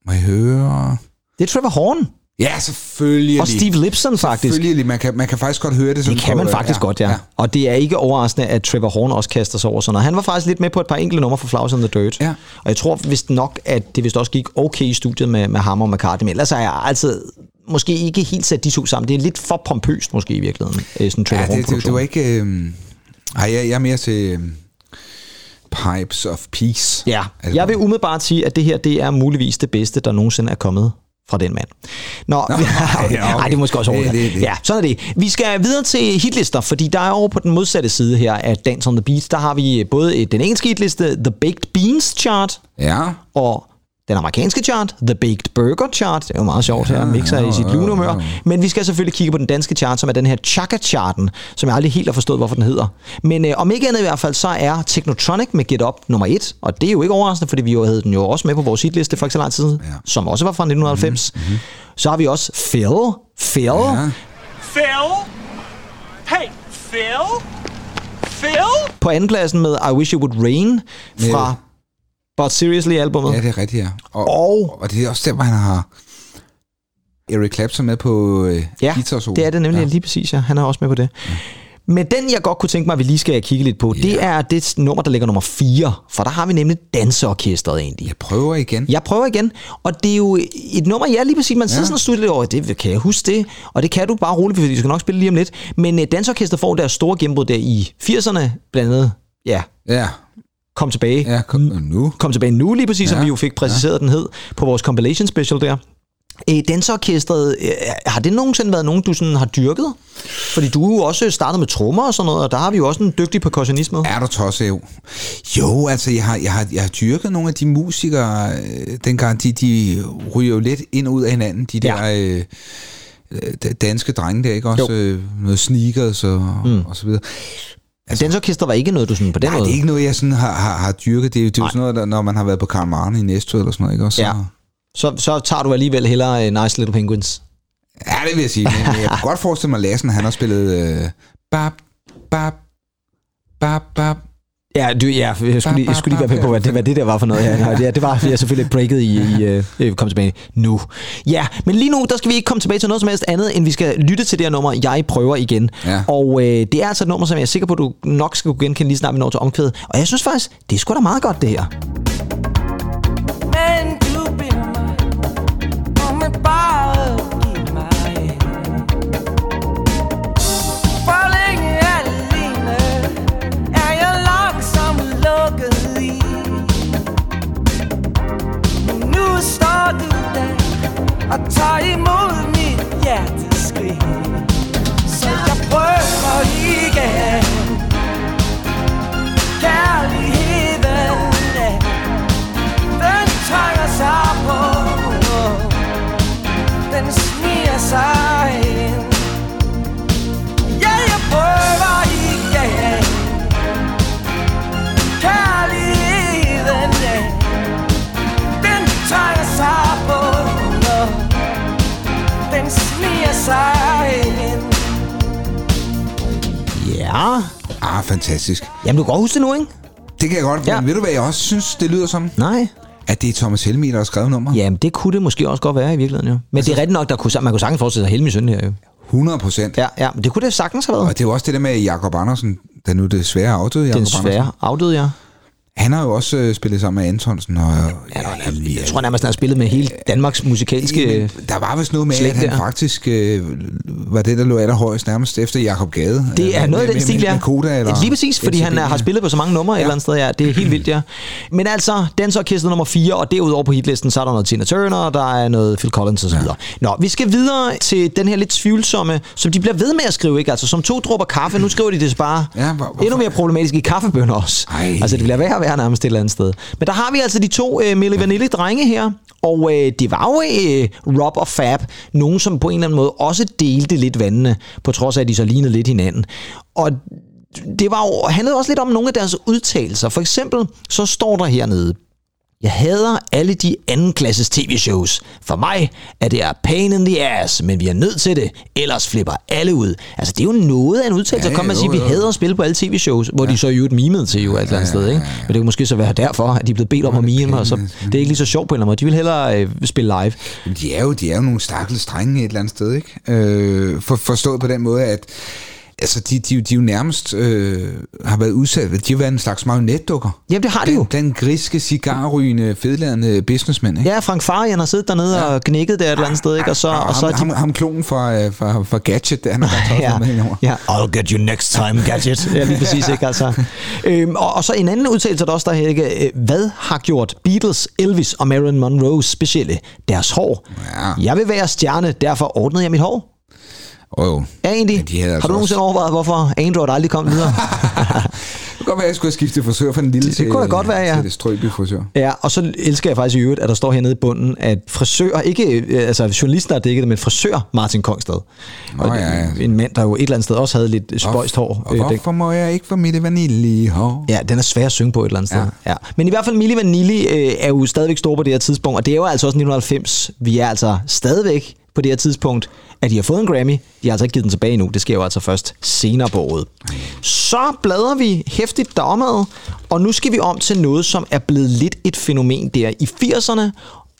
S2: må jeg høre?
S1: Det er Trevor Horn
S2: Ja, selvfølgelig.
S1: og Steve Lipson faktisk.
S2: Selvfølgelig. Man kan, man kan faktisk godt høre det. Sådan
S1: Det kan man
S2: på-
S1: faktisk godt, ja. Og det er ikke overraskende, at Trevor Horn også kaster sig over sådan noget. Han var faktisk lidt med på et par enkelte numre for Flowers and the Dirt.
S2: Ja.
S1: Og jeg tror vist nok, at det vist også gik okay i studiet med, med ham og McCartney. Men ellers er jeg altså måske ikke helt sat de to sammen. Det er lidt for pompøst måske i virkeligheden. øh, Sådan Trevor
S2: Ja,
S1: Horn
S2: det, det, det var ikke... Øh, ej, jeg, jeg er mere til øh, Pipes of Peace.
S1: Ja,
S2: Altså,
S1: jeg vil umiddelbart sige, at det her det er muligvis det bedste, der nogensinde er kommet fra den mand. Nå, Nå *laughs*
S2: ja, okay.
S1: Ej, det er måske også over.
S2: Det- det- det.
S1: Ja, sådan er det. Vi skal videre til hitlister, fordi der er over på den modsatte side her af Dance on the Beat, der har vi både den engelske hitliste, The Baked Beans Chart,
S2: Ja.
S1: og den amerikanske chart, The Baked Burger Chart. Det er jo meget sjovt her, mixer i sit lunehumør. Men vi skal selvfølgelig kigge på den danske chart, som er den her Chaka-charten, som jeg aldrig helt har forstået, hvorfor den hedder. Men øh, om ikke andet i hvert fald, så er Technotronic med Get Up nummer et, og det er jo ikke overraskende, fordi vi jo havde den jo også med på vores hitliste for ikke så lang tid siden,
S2: Ja.
S1: som også var fra 1990. Mm-hmm. Så har vi også Phil. Phil.
S2: Ja.
S4: Phil? Hey, Phil? Phil?
S1: På andenpladsen med I Wish It Would Rain fra But Seriously albumet.
S2: ja, det er rigtigt, ja. Og,
S1: Og-
S2: og det er også der, hvor han har Eric Clapton med på øh,
S1: Ja,
S2: guitarsolo.
S1: det er det nemlig
S2: Ja.
S1: ja. lige præcis, ja. Han er også med på det. Men den, jeg godt kunne tænke mig, at vi lige skal kigge lidt på, yeah. det er det nummer, der ligger nummer 4. For der har vi nemlig danseorkestret egentlig.
S2: Jeg prøver igen.
S1: Jeg prøver igen, og det er jo et nummer, ja lige præcis, man sidder
S2: Ja.
S1: sådan og studerer lidt over, det kan jeg huske det, og det kan du bare roligt, fordi vi skal nok spille lige om lidt. Men uh, danseorkestret får deres store gennembrud der i 80'erne, blandt andet, ja,
S2: Ja,
S1: kom tilbage.
S2: ja kom nu.
S1: kom tilbage nu lige præcis, ja. som vi jo fik præciseret ja. den hed på vores compilation special der. Øh, danseorkestret, øh, har det nogensinde været nogen, du sådan har dyrket? Fordi du er jo også startet med trommer og sådan noget, og der har vi jo også en dygtig percussionist med.
S2: Er du tosset jo? Jo, altså, jeg har, jeg har, jeg har dyrket nogle af de musikere, øh, dengang de, de ryger jo lidt ind og ud af hinanden, de der
S1: Ja.
S2: øh, øh, danske drenge der, ikke? Også
S1: Jo.
S2: øh, noget sneakers og, mm. og så videre.
S1: Altså, danseorkestret var ikke noget, du sådan på den
S2: Nej,
S1: måde...
S2: det er ikke noget, jeg sådan har, har, har dyrket. Det er det er jo sådan noget, der, når man har været på Karl Marne i Næstved eller sådan noget, ikke? Også,
S1: Ja. Så, så tager du alligevel hellere uh, Nice Little Penguins.
S2: ja, det vil jeg sige. Men jeg kan *laughs* godt forestille mig, at Lassen, han har spillet... Øh, bap, bap, bap, bap.
S1: Ja, du, ja jeg, skulle lige, jeg skulle lige være med på, hvad det, hvad det der var for noget her. Ja, det var, fordi jeg selvfølgelig breaket i, i uh, kom tilbage nu. Ja, men lige nu, der skal vi ikke komme tilbage til noget som helst andet, end vi skal lytte til det her nummer, Jeg prøver igen.
S2: Ja.
S1: Og øh, det er altså et nummer, som jeg er sikker på, at du nok skal kunne genkende lige snart vi når til omkvædet. Og jeg synes faktisk, det er sgu da meget godt, det her.
S4: Men du bliver mig Og tager imod mit hjerteskrig. Så jeg prøver igen. Kærligheden den trænger sig på. Den sniger sig Ja.
S2: Ah, fantastisk.
S1: Jamen, du kan godt huske det nu, ikke?
S2: Det kan jeg godt.
S1: Ja.
S2: Ja. Men ved du, hvad jeg også synes, det lyder som?
S1: Nej.
S2: At det er Thomas Helmi, der har skrevet nummer.
S1: Jamen, det kunne det måske også godt være i virkeligheden, jo. Men det er rigtigt nok, der kunne, man kunne sagtens forestille sig Helmi Søn her, jo.
S2: 100 procent.
S1: Ja, ja, men det kunne det sagtens have været.
S2: Og det er jo også det der med Jakob Andersen, der nu desværre afdøde Jakob
S1: Den svære
S2: Andersen.
S1: afdøde, ja.
S2: Han har jo også øh, spillet sammen med Antonsen og øh, ja,
S1: jeg tror nærmest, han har spillet med hele Danmarks musikalske...
S2: Jamen, der var vist noget med, at han
S1: der.
S2: faktisk øh, var det, der lå allerhøjst nærmest efter Jakob Gade.
S1: Det er
S2: Øh,
S1: noget af den stil, ja.
S2: Koda, eller
S1: Lige præcis, fordi han er, har spillet på så mange numre ja. et eller andet sted. Ja. Det er helt vildt, ja. Men altså, dansorkester nummer 4, og derudover på hitlisten, så er der noget Tina Turner, der er noget Phil Collins osv. Ja. Nå, vi skal videre til den her lidt tvivlsomme, som de bliver ved med at skrive, ikke? Altså, som to dråber kaffe, nu skriver de det bare
S2: Ja, hvor-
S1: endnu mere problematisk i kaffebønner også.
S2: Ej.
S1: Altså, det bliver værre og værre nærmest et eller andet sted. Men der har vi altså de to øh, Milli Vanilli-drenge her, og øh, det var jo øh, Rob og Fab, nogen som på en eller anden måde også delte lidt vandene, på trods af, at de så lignede lidt hinanden. Og det var jo, handlede også lidt om nogle af deres udtalelser. For eksempel, så står der hernede, jeg hader alle de andenklasses tv-shows. For mig er det a pain in the ass, men vi er nødt til det, ellers flipper alle ud. Altså, det er jo noget af en udtalelse,
S2: Ja,
S1: ja, kom man
S2: jo,
S1: sige, vi
S2: jo.
S1: hader at spille på alle tv-shows, hvor ja. de så jo et mimede til jo et eller andet sted, ikke? Men det kunne måske så være derfor, at de er blevet bedt om at mime, og så det er ikke lige så sjovt på en eller anden måde. De vil hellere øh, spille live.
S2: Jamen, de er jo, de er jo nogle stakkels drenge et eller andet sted, ikke? Øh, for, forstået på den måde, at altså, de, de, de jo nærmest øh, har været udsat, de har været en slags marionetdukker.
S1: Jamen, det har de
S2: Den,
S1: jo.
S2: den griske, cigarrygende, fedladende businessman, ikke?
S1: Ja, Frank Farian har siddet dernede ja. og knækket der et eller andet sted, ikke? Og så, og så er
S2: ham,
S1: de
S2: ham, ham klonen fra, øh, fra, fra Gadget, der han har *laughs* godt
S1: ja,
S2: med henover.
S1: ja, I'll get you next time, gadget. ja, lige præcis, ikke altså. *laughs* Øhm, og, og så en anden udtalelse der også, der her, ikke? Øh, Hvad har gjort Beatles, Elvis og Marilyn Monroe specielle? Deres hår.
S2: Ja.
S1: Jeg vil være stjerne, derfor ordnede jeg mit hår.
S2: Oh, jo.
S1: Ja, egentlig.
S2: De havde
S1: har
S2: altså
S1: du nogensinde overvejet, hvorfor Android aldrig kom videre? *laughs*
S2: Det kan godt være, at jeg skulle have skiftet frisør fra den lille
S1: Det
S2: til,
S1: kunne da godt være, ja.
S2: til det strøbige frisør.
S1: Ja, og så elsker jeg faktisk i øvrigt, at der står hernede i bunden, at frisør, ikke øh, altså journalister har dækket det, men frisør Martin Kongsted.
S2: Nå,
S1: Og
S2: ja, ja.
S1: En mand, der jo et eller andet sted også havde lidt spøjst hår.
S2: Og
S1: Øh, det-
S2: hvorfor må jeg ikke få mit vanilje-hår?
S1: Ja, den er svær at synge på et eller andet sted. Ja. Men i hvert fald Milli Vanilli øh, er jo stadigvæk stor på det her tidspunkt, og det er jo altså også 1990. Vi er altså stadigvæk på det her tidspunkt, at de har fået en Grammy. De har altså ikke givet den tilbage nu. Det sker jo altså først senere på året. Så bladrer vi hæftigt deromad, og nu skal vi om til noget, som er blevet lidt et fænomen der i 80'erne,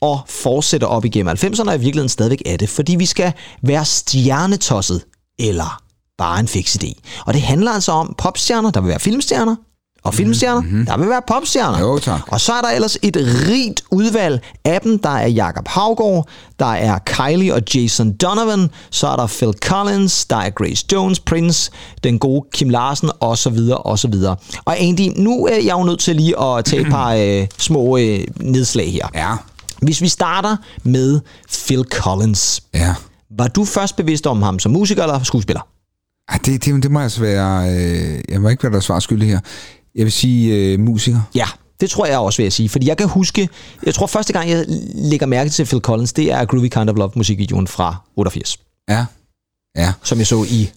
S1: og fortsætter op igennem 90'erne, og i virkeligheden stadigvæk er det, fordi vi skal være stjernetosset, eller bare en fix idé. Og det handler altså om popstjerner, der vil være filmstjerner, og filmstjerner, mm-hmm. der vil være popstjerner.
S2: Jo, tak.
S1: Og så er der ellers et rigt udvalg af dem. Der er Jakob Havgård, der er Kylie og Jason Donovan, så er der Phil Collins, der er Grace Jones, Prince, den gode Kim Larsen, og så videre, og så videre. Og Andy, nu er jeg jo nødt til lige at tage et *clears throat* par øh, små øh, nedslag her.
S2: Ja,
S1: Hvis vi starter med Phil Collins.
S2: ja.
S1: Var du først bevidst om ham som musiker eller skuespiller?
S2: Ej, det, det, det må altså være... Øh, jeg må ikke være der svar skyldig her. Jeg vil sige øh, musiker.
S1: Ja, det tror jeg også, vil jeg sige. Fordi jeg kan huske, jeg tror første gang, jeg lægger mærke til Phil Collins, det er Groovy Kind of Love musikvideoen fra 88,
S2: Ja. Ja.
S1: som jeg så i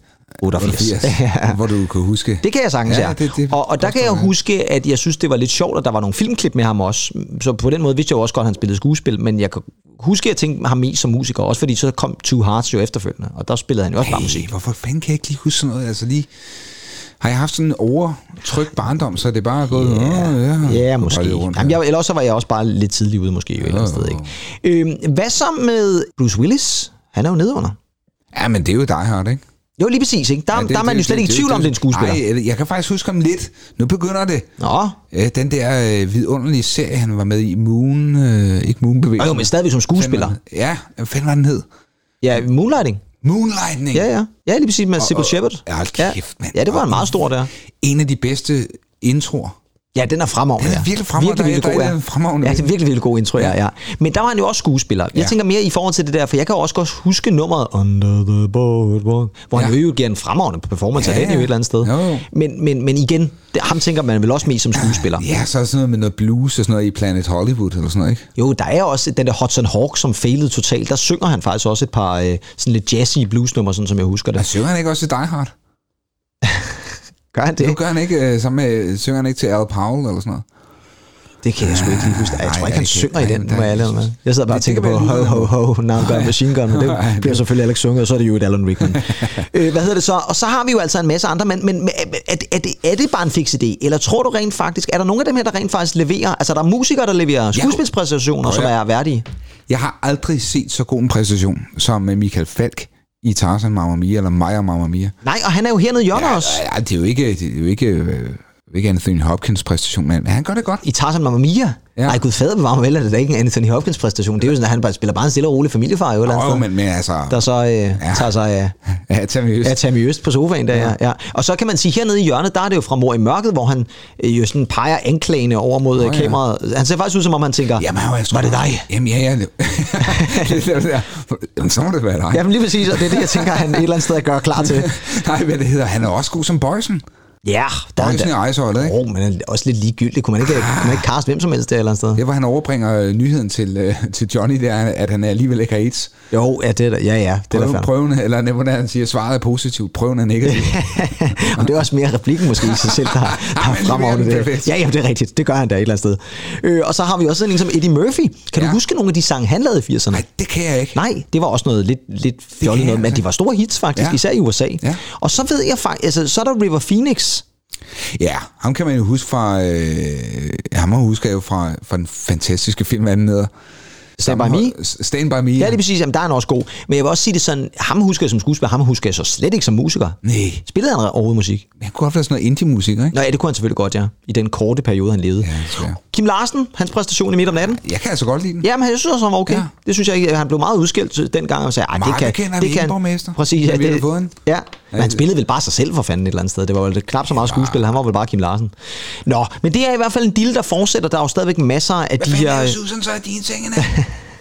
S1: 88.
S2: 88, *laughs*
S1: Ja.
S2: hvor du kan huske.
S1: Det kan jeg sagtens,
S2: Ja,
S1: ja.
S2: det- det
S1: og, og der kan jeg huske, at jeg synes, det var lidt sjovt, at der var nogle filmklip med ham også. Så på den måde vidste jeg jo også godt, at han spillede skuespil, men jeg kan huske, at jeg tænkte ham mest som musiker, også fordi så kom Two Hearts jo efterfølgende, og der spillede han jo også bare
S2: Hey,
S1: musik.
S2: hvorfor fanden kan jeg ikke lige huske sådan noget? Altså lige... Har jeg haft sådan en overtrykt barndom, så er det bare gået... Yeah. ja,
S1: Ja, måske.
S2: Rundt
S1: Jamen, jeg, eller også så var jeg også bare lidt tidlig ude, måske, jo, et eller andet sted. Ikke? Øhm, hvad så med Bruce Willis? Han er jo nedunder.
S2: Ja, men det er jo dig, Hart, ikke?
S1: Jo, lige præcis. Ikke? Der, ja,
S2: det-
S1: der er man
S2: det-
S1: jo slet
S2: det-
S1: ikke i tvivl om, det er en skuespiller.
S2: Nej, jeg kan faktisk huske ham lidt. Nu begynder det.
S1: Nå,
S2: Øh, Den der øh, vidunderlige serie, han var med i, Moon... Øh, ikke Moonbevægelsen.
S1: jo, men stadigvæk som skuespiller.
S2: Ja, hvad fanden var den hed?
S1: Ja, Moonlighting.
S2: Moonlightning.
S1: Ja, ja. Ja, lige præcis med Sybil Shepard.
S2: Ja, kæft, mand.
S1: Ja, det var en meget stor der.
S2: En af de bedste introer.
S1: Ja, den er fremragende.
S2: Den er virkelig fremragende.
S1: Virkelig,
S2: Der
S1: virkelig
S2: der
S1: god,
S2: fremragende
S1: ja. Ja, det er virkelig, virkelig god intro, ja, ja. Men der var han jo også skuespiller. Jeg
S2: Ja.
S1: tænker mere i forhold til det der, for jeg kan jo også godt huske nummeret Under the Boardwalk, hvor han
S2: Ja.
S1: jo giver en fremragende performance af
S2: Ja,
S1: den jo et eller andet sted.
S2: Jo.
S1: Men, men, men igen, det, ham tænker man vel også mest som skuespiller.
S2: Ja, så er der sådan noget med noget blues og sådan noget i Planet Hollywood eller sådan noget, ikke?
S1: Jo, der er også den der Hudson Hawk, som failede totalt. Der synger han faktisk også et par øh, sådan lidt jazzy bluesnummer, sådan som jeg husker det.
S2: synger han ikke også til Die Hard?
S1: Gør han
S2: Det
S1: det?
S2: gør han ikke øh, sammen med, synger han ikke til Al Powell eller sådan noget?
S1: Det kan jeg sgu ikke lige huske. Jeg
S2: Nej,
S1: tror ikke, han synger i den, må jeg ærlig med. Jeg sidder bare og tænker på ho, ho, ho, now got machine gun, men det bliver selvfølgelig Alex sunget, og så er det jo et Alan Rickman. *laughs* øh, hvad hedder det så? Og så har vi jo altså en masse andre, men, men er, det- er, det, er det bare en fix idé? Eller tror du rent faktisk, er der nogle af dem her, der rent faktisk leverer, altså der er musikere, der leverer skuespilspræstationer, som er værdige?
S2: Jeg har aldrig set så god en præstation som øh, Michael Falk i Tarzan Mamma Mia, eller Maja Mamma Mia.
S1: Nej, og han er jo hernede i hjørnet også.
S2: Ja, det er jo ikke, det er jo ikke øh, ikke Anthony Hopkins præstation, men han gør det godt.
S1: I Tarzan Mamma Mia.
S2: Ja.
S1: Ja. Ej, gud fader bevar mig vel, at det er ikke en Anthony Hopkins præstation. Det er jo sådan, at han bare spiller bare en stille og rolig familiefar i andet
S2: Jo,
S1: sted.
S2: men, men altså...
S1: Der så øh, ja. tager sig af, *laughs*
S2: Ja, Tammy Øst.
S1: Øst på sofaen der, ja. ja. Og så kan man sige, hernede i hjørnet, der er det jo fra Mor i mørket, hvor han øh, jo sådan peger anklagende over mod oh,
S2: ja.
S1: kameraet. Han ser faktisk ud, som om han tænker,
S2: Jamen, han var,
S1: var det dig? *laughs*
S2: Jamen, ja, ja. *laughs* Det. Jamen, så må det være dig.
S1: Ja, men lige præcis, og det er det, jeg tænker, han et eller andet sted gør klar til.
S2: Nej, hvad det hedder. Han er også god som Boysen.
S1: Ja, der er
S2: Boysen i Ejsøjlet, ikke?
S1: Oh, men er også lidt ligegyldigt. Kunne man ikke, kunne man ikke kaste hvem som helst der et eller andet sted?
S2: Det var han overbringer øh, nyheden til, øh, til Johnny, der, at han alligevel ikke har AIDS.
S1: Jo, ja, det er der, ja, ja, det er der
S2: Prøven, eller hvordan han siger, svaret er positivt, prøven er negativ. *laughs*
S1: Men det er også mere replikken måske i sig selv, der, *laughs* der
S2: men det er
S1: der.
S2: perfekt.
S1: Ja, ja, det er rigtigt. Det gør han da et eller andet sted. Øh, og så har vi også en som Eddie Murphy. Kan
S2: Ja.
S1: du huske nogle af de sange, han lavede i 80'erne?
S2: Nej, det kan jeg ikke.
S1: Nej, det var også noget lidt, lidt fjollet noget, men de var store hits faktisk,
S2: ja.
S1: især i USA.
S2: Ja.
S1: Og så ved jeg faktisk, altså, så er der River Phoenix.
S2: Ja, ham kan man jo huske fra... Øh, ham må huske jo fra, fra den fantastiske film, hvad den hedder.
S1: Stand By Me?
S2: Stand By Me.
S1: Ja, det er præcis, jamen, der er han også god. Men jeg vil også sige det sådan, ham husker jeg som skuespiller, ham husker jeg så slet ikke som musiker.
S2: Nej,
S1: Spillede han overhovedet musik?
S2: han kunne godt være sådan noget indie-musik, ikke?
S1: Nå ja, det kunne han selvfølgelig godt, ja. I den korte periode, han levede.
S2: Ja.
S1: Kim Larsen, hans præstation i midt om natten.
S2: Jeg kan altså godt lide den.
S1: Jamen, jeg synes også, han var okay.
S2: Ja.
S1: Det synes jeg ikke. Han blev meget udskilt dengang og sagde, "Ej, det kan, det kan.
S2: borgmester.
S1: Præcis, ja, det, ja. Men han spillede vel bare sig selv for fanden et eller andet sted. Det var vel knap så meget skuespil. Han var vel bare Kim Larsen. Nå, men det er i hvert fald en deal, der fortsætter. Der er jo stadigvæk masser af de her...
S2: Susan så er dine tingene? *laughs*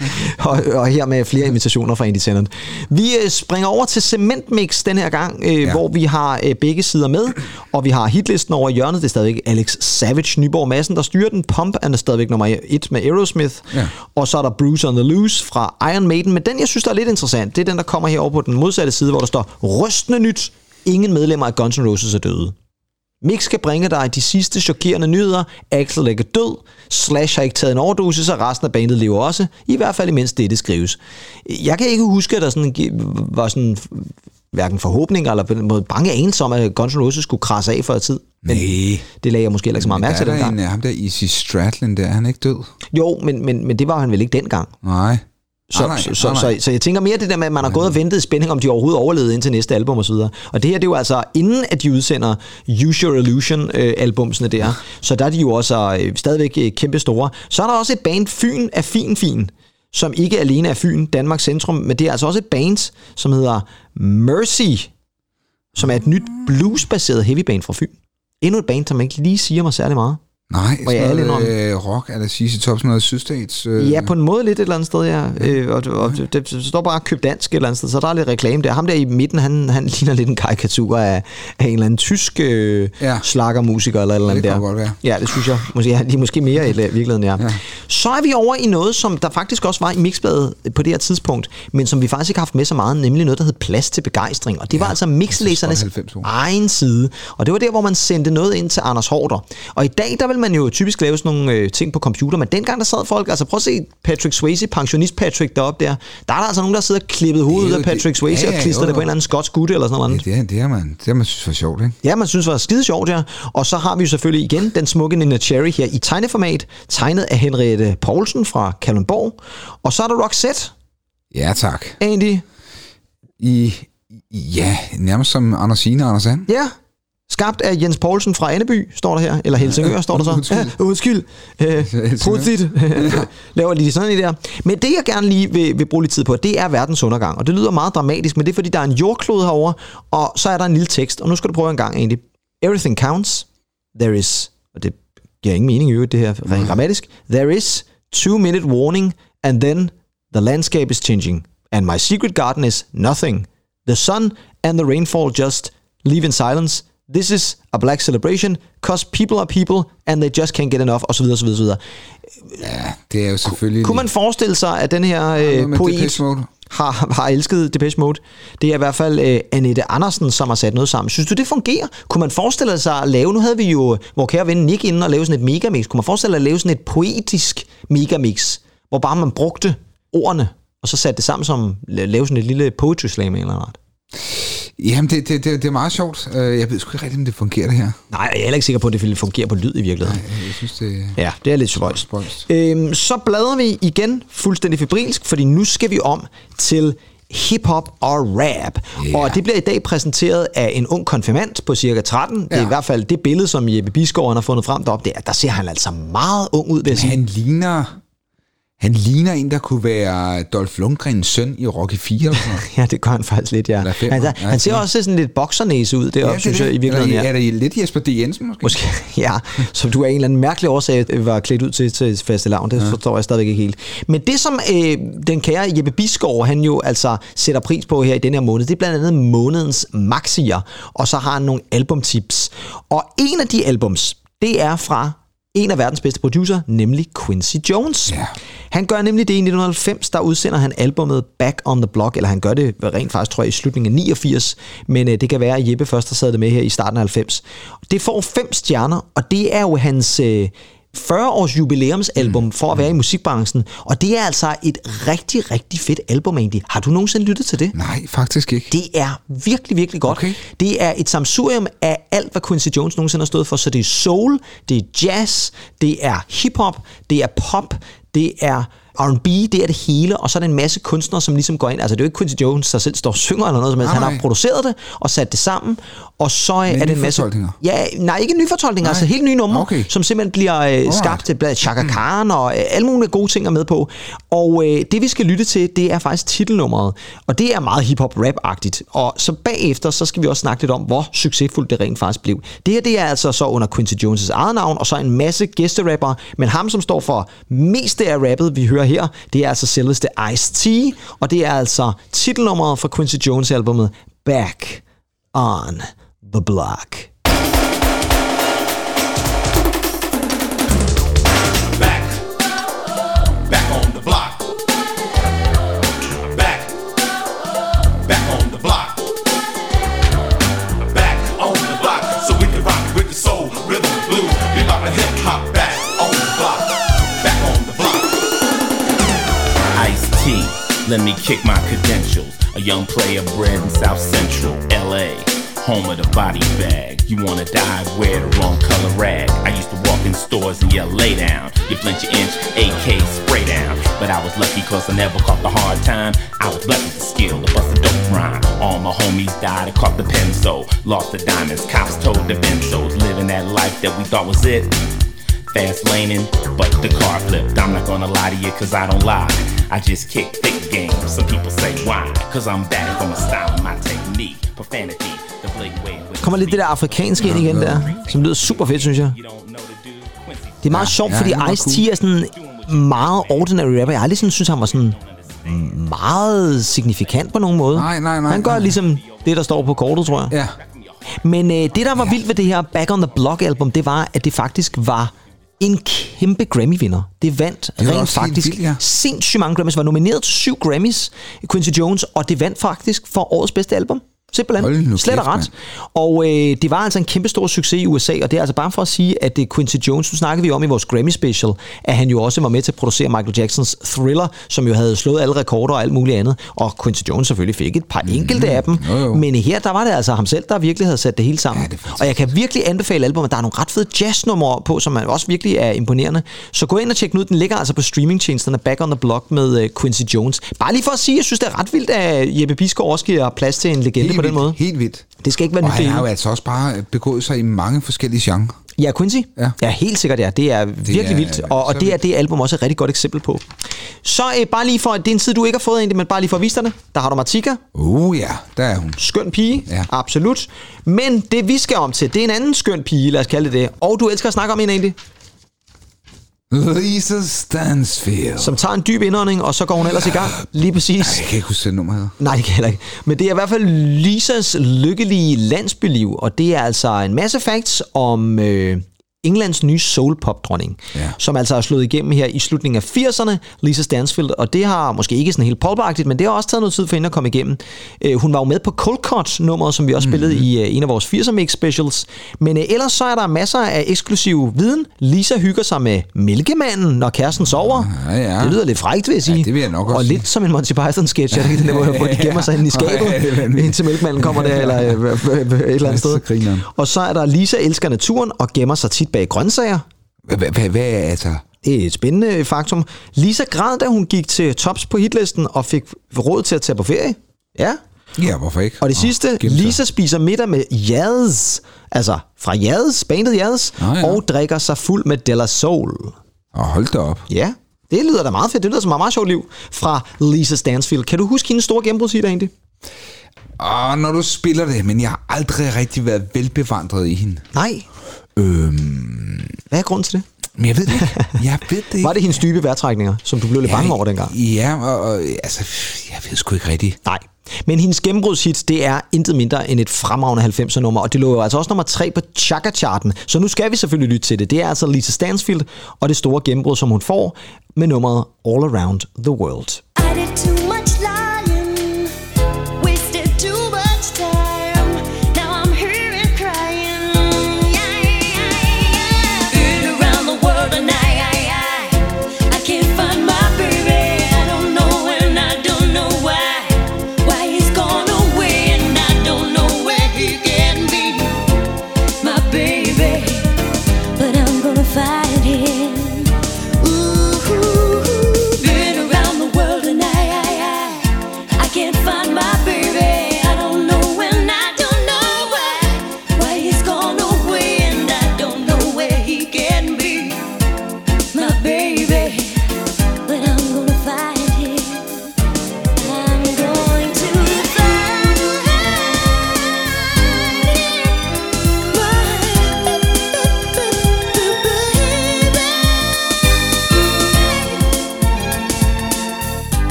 S2: *laughs*
S1: og, og her med flere invitationer fra Andy Tennant. Vi øh, springer over til Cementmix den her gang, øh,
S2: Ja.
S1: hvor vi har øh, begge sider med, og vi har hitlisten over hjørnet. Det er stadigvæk Alex Savage Nyborg Madsen, der styrer den. Pump er stadigvæk nummer et med Aerosmith.
S2: Ja.
S1: Og så er der Bruce on the Loose fra Iron Maiden. Men den, jeg synes, der er lidt interessant, det er den, der kommer herover på den modsatte side, hvor der står Rystende nyt. Ingen medlemmer af Guns N' Roses er døde. Mix skal bringe dig de sidste chokerende nyheder. Axel er ikke død. Slash har ikke taget en overdosis, og resten af bandet lever også. I hvert fald imens dette skrives. Jeg kan ikke huske, at der sådan, var sådan hverken forhåbninger eller på den måde bange anelse om, at Guns N' skulle krasse af for et tid. Men
S2: Nej.
S1: det lagde jeg måske heller ikke så meget mærke
S2: der
S1: til
S2: er der
S1: dengang.
S2: en af ham der, Easy Stradlin der, er han ikke død?
S1: Jo, men, men, men det var han vel ikke dengang.
S2: Nej.
S1: Så,
S2: Ah, nej,
S1: så, så,
S2: ah,
S1: så, så jeg tænker mere det der med, at man har gået og ventet i spænding, om de overhovedet overlevede indtil næste album osv. Og det her, det er jo altså inden, at de udsender Use Your Illusion øh, albumsene der. Så der er de jo også øh, stadigvæk øh, kæmpe store. Så er der også et band, Fyn er Fin Fin, som ikke alene er Fyn, Danmarks centrum, men det er altså også et band, som hedder Mercy, som er et nyt bluesbaseret heavyband fra Fyn. Endnu et band, som ikke lige siger mig særlig meget.
S2: Nej,
S1: Må jeg
S2: sådan noget øh, rock, eller CC Top, sådan noget sydstats... Øh,
S1: Ja, på en måde lidt et eller andet sted, ja. Øh, og, og det, det står bare køb dansk et eller andet sted, så der er lidt reklame der. Ham der i midten, han, han *laughs* ligner lidt en karikatur af, af en eller anden tysk øh,
S2: Ja.
S1: ja. slagermusiker eller et eller
S2: det
S1: andet
S2: kan
S1: der.
S2: godt være.
S1: Ja, det synes jeg. Måske, ja, lige måske mere i virkeligheden, ja.
S2: Ja.
S1: ja. Så er vi over i noget, som der faktisk også var i Mixbladet på det her tidspunkt, men som vi faktisk ikke har haft med så meget, nemlig noget, der hed Plads til Begejstring. Og det var
S2: Ja,
S1: altså
S2: det
S1: Mixlæsernes
S2: er 90 år.
S1: egen side. Og det var der, hvor man sendte noget ind til Anders Hårder. Og i dag, der vil man jo typisk lave sådan nogle øh, ting på computer, men dengang der sad folk, altså prøv at se Patrick Swayze, pensionist Patrick deroppe der, der er der altså nogen, der sidder og klippet hovedet af Patrick
S2: det-
S1: Swayze
S2: ja,
S1: og
S2: ja,
S1: klistrer
S2: jo,
S1: det på en eller anden skotsk gutte eller sådan noget.
S2: Ja, det, er, det, er man, det har man synes var sjovt, ikke?
S1: Ja, man synes var skide sjovt, ja. Og så har vi jo selvfølgelig igen den smukke Nina Cherry her i tegneformat, tegnet af Henriette Poulsen fra Kalundborg. Og så er der Roxette,
S2: Ja, tak.
S1: Andy.
S2: I, ja, nærmest som Anders Signe og Anders Sand.
S1: Ja, skabt af Jens Poulsen fra Anneby, står der her. Eller Helsingør, står der så.
S2: Undskyld.
S1: Ja, undskyld. Øh. *laughs* Pudsigt. *laughs* Laver lige sådan en der. Men det, jeg gerne lige vil, vil bruge lidt tid på, det er verdens undergang. Og det lyder meget dramatisk, men det er, fordi der er en jordklode herover, og så er der en lille tekst. Og nu skal du prøve en gang egentlig. Everything counts. There is, og det giver ingen mening i øvrigt, det her rent grammatisk. There is two minute warning, and then the landscape is changing. And my secret garden is nothing. The sun and the rainfall just leave in silence. This is a black celebration, cause people are people, and they just can't get enough, osv. osv., osv.
S2: Ja, det er jo selvfølgelig...
S1: Kunne man forestille sig, at den her øh, poet har, har elsket Depeche Mode? Det er i hvert fald øh, Annette Andersen, som har sat noget sammen. Synes du, det fungerer? Kunne man forestille sig at lave, nu havde vi jo hvor kære ven Nick inde og lave sådan et megamix. Kunne man forestille sig at lave sådan et poetisk megamix, hvor bare man brugte ordene, og så satte det sammen som, lave sådan et lille poetry slam eller noget?
S2: Jamen, det, det, det, det er meget sjovt. Øh, Jeg ved sgu ikke rigtig, om det fungerer, det her.
S1: Nej, jeg er heller ikke sikker på, at det ville fungere på lyd i virkeligheden.
S2: Jeg synes, det
S1: Ja, det er lidt spøjst. Øhm, så bladrer vi igen fuldstændig febrilsk, fordi nu skal vi om til hip-hop og rap.
S2: Ja.
S1: Og det bliver i dag præsenteret af en ung konfirmand på cirka 13. Det er
S2: Ja.
S1: i hvert fald det billede, som Jeppe Bisgaard har fundet frem deroppe. Der, der ser han altså meget ung ud, vil jeg sige.
S2: Han ligner... Han ligner en, der kunne være Dolph Lundgrens søn i Rocky 4 eller sådan noget. *laughs*
S1: Ja, det gør han faktisk lidt, ja.
S2: Fem,
S1: Han,
S2: ja,
S1: han ser
S2: fire.
S1: også sådan lidt boksernæse ud deroppe,
S2: det
S1: synes jeg, i virkeligheden.
S2: Eller,
S1: Ja.
S2: Er det lidt Jesper D. Jensen måske?
S1: Måske, *laughs* ja, som du af en eller anden mærkelig årsag var klædt ud til til fastelavn. Det ja. forstår jeg stadigvæk ikke helt. Men det, som øh, den kære Jeppe Bisgaard, han jo altså sætter pris på her i den her måned, det er blandt andet månedens maxier, og så har han nogle albumtips. Og en af de albums, det er fra en af verdens bedste producer, nemlig Quincy Jones.
S2: Ja.
S1: Han gør nemlig det i 1990, der udsender han albumet Back on the Block, eller han gør det rent faktisk, tror jeg, i slutningen af 89, men øh, det kan være, at Jeppe først har sad det med her i starten af 90. Det får fem stjerner, og det er jo hans... Øh, 40-års jubilæumsalbum mm. for at være i musikbranchen, og det er altså et rigtig, rigtig fedt album egentlig. Har du nogensinde lyttet til det?
S2: Nej, faktisk ikke.
S1: Det er virkelig, virkelig godt.
S2: Okay.
S1: Det er et samsurium af alt, hvad Quincy Jones nogensinde har stået for. Så det er soul, det er jazz, det er hiphop, det er pop, det er R&B, det er det hele, og så er der en masse kunstnere, som ligesom går ind. Altså det er jo ikke Quincy Jones, der selv står og synger eller noget som helst. Han har produceret det og sat det sammen, og så er det en masse... Ja, nej, ikke nyfortolkninger, altså helt nye numre,
S2: Okay.
S1: som simpelthen bliver øh, skabt. Det bliver Chaka Khan og øh, alle mulige gode ting er med på. Og øh, det vi skal lytte til, det er faktisk titelnummeret. Og det er meget hip-hop-rap-agtigt. Og så bagefter, så skal vi også snakke lidt om, hvor succesfuldt det rent faktisk blev. Det her, det er altså så under Quincy Jones' eget navn, og så en masse gæsterapper. Men ham, som står for mest af rappet, vi hører her, det er altså selveste Ice-T. Og det er altså titelnummeret fra Quincy Jones-albumet Back on the Block.
S5: Back, on the block. Back, on the block. Back on the block, so we can rock with the soul, rhythm, blues. Hip hop. Back on the block. Back on the block.
S6: Ice T, let me kick my credentials. A young player bred in South Central LA, home of the body bag. You wanna dive, wear the wrong color rag. I used to walk in stores and yell, lay down. You flinch an inch, AK spray down. But I was lucky cause I never caught the hard time. I was blessed with the skill to bust a dope rhyme. All my homies died, I caught the pencil. Lost the diamonds, cops told the benzos. Living that life that we thought was it fast laning, but the car flipped. I'm not gonna lie to you, cause I don't lie. I just kick thick game. Some people say why? Cause I'm back on my style, my technique, profanity,
S1: kommer lidt det der afrikanske ind igen der, som lyder super fedt, synes jeg. Det er meget sjovt,
S2: ja,
S1: fordi Ice-T er sådan meget ordinary rapper. Jeg har aldrig sådan synes, han var sådan meget signifikant på nogen måde.
S2: Nej, nej, nej,
S1: Han gør
S2: nej.
S1: ligesom det, der står på kortet, tror jeg.
S2: Ja.
S1: Men øh, det, der var vildt ved det her Back on the Block-album, det var, at det faktisk var en kæmpe Grammy-vinder. Det vandt
S2: Det
S1: rent faktisk
S2: vildt, ja.
S1: sindssygt mange Grammys. Var nomineret til syv Grammys, Quincy Jones, og det vandt faktisk for årets bedste album. Simpelthen. Slet og ret. Og øh, det var altså en kæmpe stor succes i USA, og det er altså bare for at sige, at det er Quincy Jones, nu snakkede vi om i vores Grammy special, at han jo også var med til at producere Michael Jacksons Thriller, som jo havde slået alle rekorder og alt muligt andet, og Quincy Jones selvfølgelig fik et par enkelte af dem,
S2: Mm. Jo, jo.
S1: men her der var det altså ham selv, der virkelig havde sat det hele sammen.
S2: Ja, det
S1: og jeg kan virkelig anbefale albumet, der er nogle ret fede jazznumre på, som man også virkelig er imponerende. Så gå ind og tjek den ud, den ligger altså på streamingtjenesterne Back on the Block med uh, Quincy Jones. Bare lige for at sige, jeg synes det er ret vildt, at Jeppe Bisgaard også giver plads til en legende
S2: Helt
S1: på den
S2: vildt,
S1: måde.
S2: Helt vildt.
S1: Det skal ikke være
S2: Og
S1: nyt det
S2: han har jo altså også bare begået sig i mange forskellige genrer.
S1: Ja, Quincy?
S2: Ja.
S1: ja helt sikkert, ja. Det er virkelig
S2: er
S1: vildt, og, og det er det album også et rigtig godt eksempel på. Så øh, bare lige for, det er en tid, du ikke har fået egentlig, men bare lige for at vise dig det. Der har du Martika,
S2: Uh ja, der er hun.
S1: skøn pige,
S2: Ja.
S1: absolut. Men det vi skal om til, det er en anden skøn pige, lad os kalde det det. Og du elsker at snakke om hende egentlig,
S2: Lisa Stansfield.
S1: som tager en dyb indånding, og så går hun ellers i gang. Lige præcis.
S2: Jeg kan ikke huske, hvad nummer hedder.
S1: Nej, det kan jeg heller ikke. Men det er i hvert fald Lisas lykkelige landsbyliv, og det er altså en masse facts om øh, Englands nye soul-pop-dronning,
S2: Ja.
S1: som altså er slået igennem her i slutningen af 80'erne, Lisa Stansfield, og det har måske ikke sådan helt pop men det har også taget noget tid for hende at komme igennem. Øh, hun var jo med på Cold Cut-nummeret, som vi også spillede
S2: Mhm.
S1: i øh, en af vores 80'er mix specials, men øh, ellers så er der masser af eksklusiv viden. Lisa hygger sig med mælkemanden, når kæresten sover.
S2: Ja, ja.
S1: Det lyder lidt frækt, vil jeg sige.
S2: det vil jeg nok
S1: Og
S2: også
S1: lidt som en Monty Python-sketch, er det hvor- hvor de gemmer sig inde i *laughs* skabet,
S2: Ja,
S1: indtil mælkemanden kommer der, eller øh, øh, øh, et eller andet sted. Og så er der Lisa elsker naturen og gemmer sig tit bag grøntsager.
S2: Hvad, er altså...
S1: Det er et spændende faktum. Lisa græd, da hun gik til tops på hitlisten og fik råd til at tage på ferie. Ja.
S2: Ja, hvorfor ikke?
S1: Og det sidste,
S2: sig.
S1: Lisa spiser middag med Yaz, altså fra Yaz, bandet Yaz,
S2: Nå ja.
S1: og drikker sig fuld med Della Soul.
S2: Og hold da op.
S1: Ja, det lyder da meget fedt. Det lyder som et meget sjovt liv fra Lisa Stansfield. Kan du huske hendes store gennembrudshit egentlig?
S2: Og når du spiller det, men jeg har aldrig rigtig været velbevandret i hende.
S1: Nej.
S2: Øhm,
S1: Hvad er grunden til det?
S2: men jeg ved det ikke. Jeg ved det ikke. *laughs*
S1: Var det hendes dybe vejrtrækninger, som du blev lidt bange over dengang?
S2: Ja, og, og altså, jeg ved sgu ikke rigtigt.
S1: Nej. Men hendes gennembrudshit, det er intet mindre end et fremragende 90'er nummer, og det lå jo altså også nummer 3 på Chaka-charten, så nu skal vi selvfølgelig lytte til det. Det er altså Lisa Stansfield og det store gennembrud, som hun får med nummeret All Around the World.
S3: I did too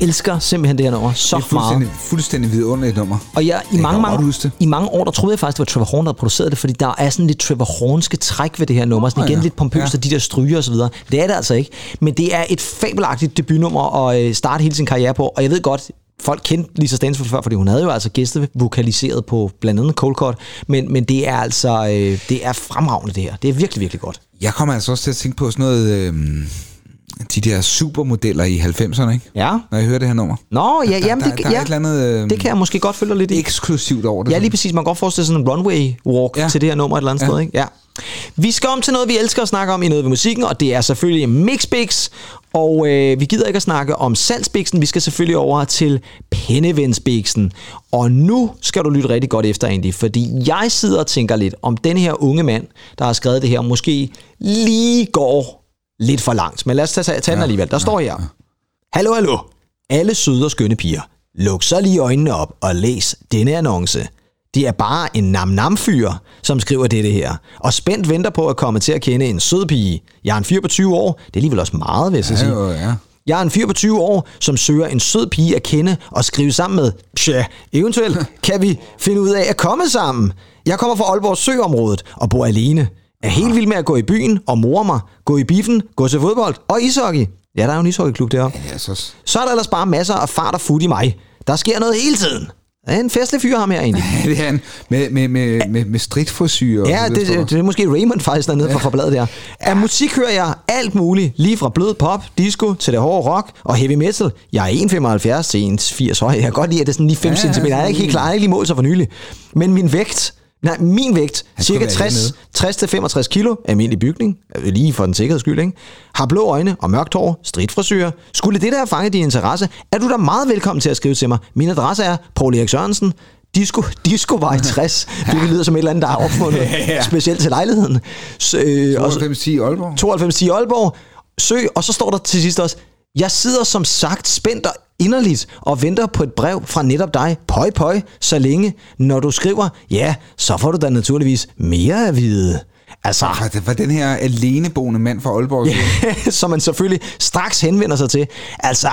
S1: elsker simpelthen det her nummer så
S2: Det er
S1: meget.
S2: fuldstændig, fuldstændig vidunderligt nummer.
S1: Og jeg, i, mange,
S2: jeg
S1: mange,
S2: det.
S1: I mange år, der troede jeg faktisk, det var Trevor Horn, der havde produceret det, fordi der er sådan lidt Trevor Hornske træk ved det her nummer. Sådan
S2: Nå
S1: igen
S2: ja.
S1: lidt pompøst,
S2: Ja.
S1: og de der stryger og så videre. Det er det altså ikke. Men det er et fabelagtigt debutnummer at øh, starte hele sin karriere på. Og jeg ved godt, folk kendte Lisa Stansfield før, fordi hun havde jo altså gæstevokaliseret på blandt andet Cold Cut. Men, men det er altså, øh, det er fremragende det her. Det er virkelig, virkelig godt.
S2: Jeg kommer altså også til at tænke på sådan noget... Øhm, de der supermodeller i 90'erne, ikke?
S1: Ja.
S2: Når jeg hører det her nummer.
S1: Nå, ja,
S2: der,
S1: jamen,
S2: der,
S1: det,
S2: der er
S1: ja,
S2: et eller andet øhm,
S1: det kan jeg måske godt følge lidt i.
S2: eksklusivt over det.
S1: Ja, lige præcis. Man kan godt forestille sig sådan en runway walk ja. Til det her nummer et eller andet ja. Sted. Ikke? Ja. Vi skal om til noget, vi elsker at snakke om i noget ved musikken, og det er selvfølgelig Mixbix. Og øh, vi gider ikke at snakke om salgsbiksen, vi skal selvfølgelig over til Pennevensbiksen. Og nu skal du lytte rigtig godt efter egentlig, fordi jeg sidder og tænker lidt om den her unge mand, der har skrevet det her, måske lige går lidt for langt. Men lad os tage, tage den alligevel. Der står her. Hallo, hallo. Alle søde og skønne piger. Luk så lige øjnene op og læs denne annonce. Det er bare en nam-nam-fyr, som skriver dette her, og spændt venter på at komme til at kende en sød pige. Jeg er en fyr på 20 år, det er alligevel også meget, vil jeg
S2: Ja,
S1: sige.
S2: jo, ja.
S1: Jeg er en fyr på 20 år, som søger en sød pige at kende og skrive sammen med. Tja, eventuelt *laughs* kan vi finde ud af at komme sammen. Jeg kommer fra Aalborg Søområdet og bor alene. Er helt vild med at gå i byen og more mig, gå i biffen, gå til fodbold og ishockey. Ja, der er jo en ishockeyklub deroppe.
S2: Ja, så...
S1: Så er der ellers bare masser af fart og fut i mig. Der sker noget hele tiden. Er en festlig fyr ham her egentlig. *laughs*
S2: det er en, med, med, med, med, med stridtforsyre.
S1: Ja, det, det, det er måske Raymond faktisk dernede fra, fra bladet der. Af musik hører jeg alt muligt, lige fra blød pop, disco til det hårde rock og heavy metal. Jeg er 1,75 til 1,80 høj. Jeg kan godt lide, at det er sådan lige 5
S2: Ja,
S1: ja, cm. Jeg er ikke helt klar, jeg har ikke lige målt sig for nylig. Men min vægt, nej, min vægt,
S2: Han
S1: cirka
S2: være
S1: 60,
S2: dernede.
S1: 60 til 65 kilo, almindelig bygning, øh, lige for den sikkerheds skyld, ikke? Har blå øjne og mørkt hår, stridfrisyr. Skulle det der fange din interesse, er du da meget velkommen til at skrive til mig. Min adresse er Paul Erik Sørensen, Disco, Discovej 60. *laughs* Det lyder som et eller andet, der er opfundet *laughs*
S2: Ja.
S1: specielt til lejligheden. Så, øh, og så,
S2: 92 10 Aalborg.
S1: 92 10 Aalborg. Søg, og så står der til sidst også, jeg sidder som sagt spændt og inderligt og venter på et brev fra netop dig. Pøj, pøj, så længe. Når du skriver, ja, så får du da naturligvis mere at vide. Altså,
S2: Var, det- var den her aleneboende mand fra Aalborg? *laughs* Ja.
S1: som man selvfølgelig straks henvender sig til. Altså,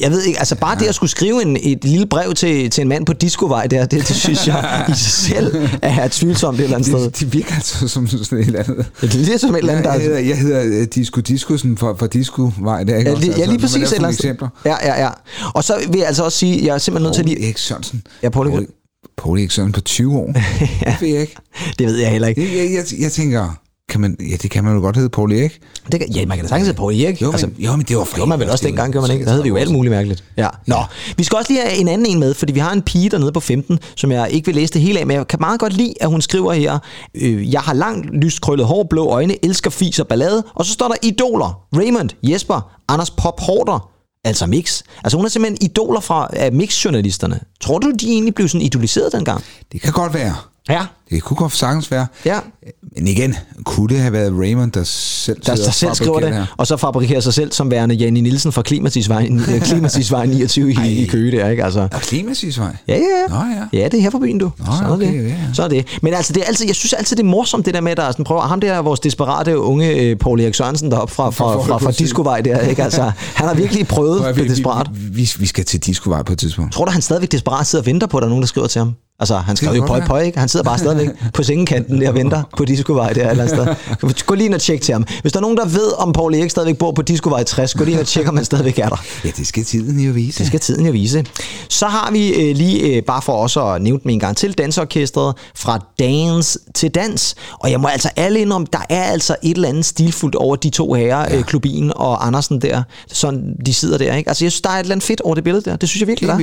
S1: jeg ved ikke, altså bare det at skulle skrive en, et lille brev til, til en mand på Discovej der, det, det synes jeg *laughs* i sig selv er tvivlsomt et eller andet sted.
S2: Det, de virker altså som sådan et eller andet.
S1: Det er lidt som et eller andet,
S2: Jeg
S1: der...
S2: hedder, jeg hedder uh, Disco Discosen fra, fra Disco-vej. Der, ikke
S1: Ja,
S2: også?
S1: lige, ja, lige præcis et
S2: sådan
S1: eller andet
S2: eksempler.
S1: Ja, ja, ja. Og så vil jeg altså også sige, jeg er simpelthen nødt til
S2: Poul
S1: lige...
S2: Erik Sørensen.
S1: Ja, Poul Erik-
S2: Poul Poul Erik Sørensen på 20 år. *laughs* Det ved jeg ikke.
S1: Det ved jeg heller ikke.
S2: Det, jeg, jeg, jeg tænker, kan man, ja, det kan man jo godt hedde Paul Erik.
S1: Det kan, ja, man kan da sagtens hedde Paul Erik.
S2: Jo, men, altså, jo, men det var
S1: gjorde man vel også dengang, gjorde man ikke? Der havde vi jo alt muligt mærkeligt. Ja. Nå, vi skal også lige have en anden en med, fordi vi har en pige dernede på 15, som jeg ikke vil læse det hele af, men jeg kan meget godt lide, at hun skriver her, øh, jeg har langt lyst krøllet hår, blå øjne, elsker fis og ballade, og så står der idoler, Raymond, Jesper, Anders Pop Horter, altså Mix. Altså hun er simpelthen idoler fra Mix-journalisterne. Tror du, de egentlig blev sådan idoliseret dengang?
S2: Det kan godt være.
S1: Ja.
S2: Det kunne godt sagtens være.
S1: Ja.
S2: Men igen, kunne det have været Raymond, der selv,
S1: Der, der selv skriver det,
S2: her?
S1: og så fabrikerer sig selv som værende Janne Nielsen fra Klimatisvej, *laughs* Klimatisvej 29 i, i Køge der, ikke? Altså,
S2: Og Klimasisvej.
S1: Ja, ja, ja.
S2: Nå, ja.
S1: Ja, det er her på byen, du.
S2: Nå,
S1: så er
S2: okay,
S1: det.
S2: ja.
S1: Så er det. Men altså, det er altid, jeg synes altid, det er morsomt, det der med, at der er sådan, prøver, ham der, vores desperate unge øh, Paul Erik Sørensen deroppe fra, fra, fra, fra, fra Discovej der, ikke? Altså, han har virkelig prøvet
S2: Prøv
S1: at
S2: at-
S1: blive
S2: vi,
S1: desperat.
S2: vi, vi, vi skal til Discovej på et tidspunkt.
S1: Tror du, han stadigvæk desperat sidder og venter på, at der er nogen, der skriver til ham? Altså, han
S2: kan
S1: jo pøj, pøj, ikke? Han sidder bare stadigvæk på sengekanten der og venter *laughs* på Discovej der eller sted. Gå lige ind og tjek til ham. Hvis der er nogen, der ved, om Paul Erik stadigvæk bor på Discovej 60, gå lige ind og tjek, om han stadigvæk er der.
S2: Ja, det skal tiden jo vise.
S1: Det skal tiden jo vise. Så har vi øh, lige, øh, bare for også at nævne dem en gang til, dansorkestret fra dance til dans. Og jeg må altså alle indrømme, der er altså et eller andet stilfuldt over de to herrer, ja. øh, Klubin og Andersen der, sådan de sidder der. Ikke? Altså jeg synes, der er et eller andet fedt over det billede der. Det synes jeg virkelig, der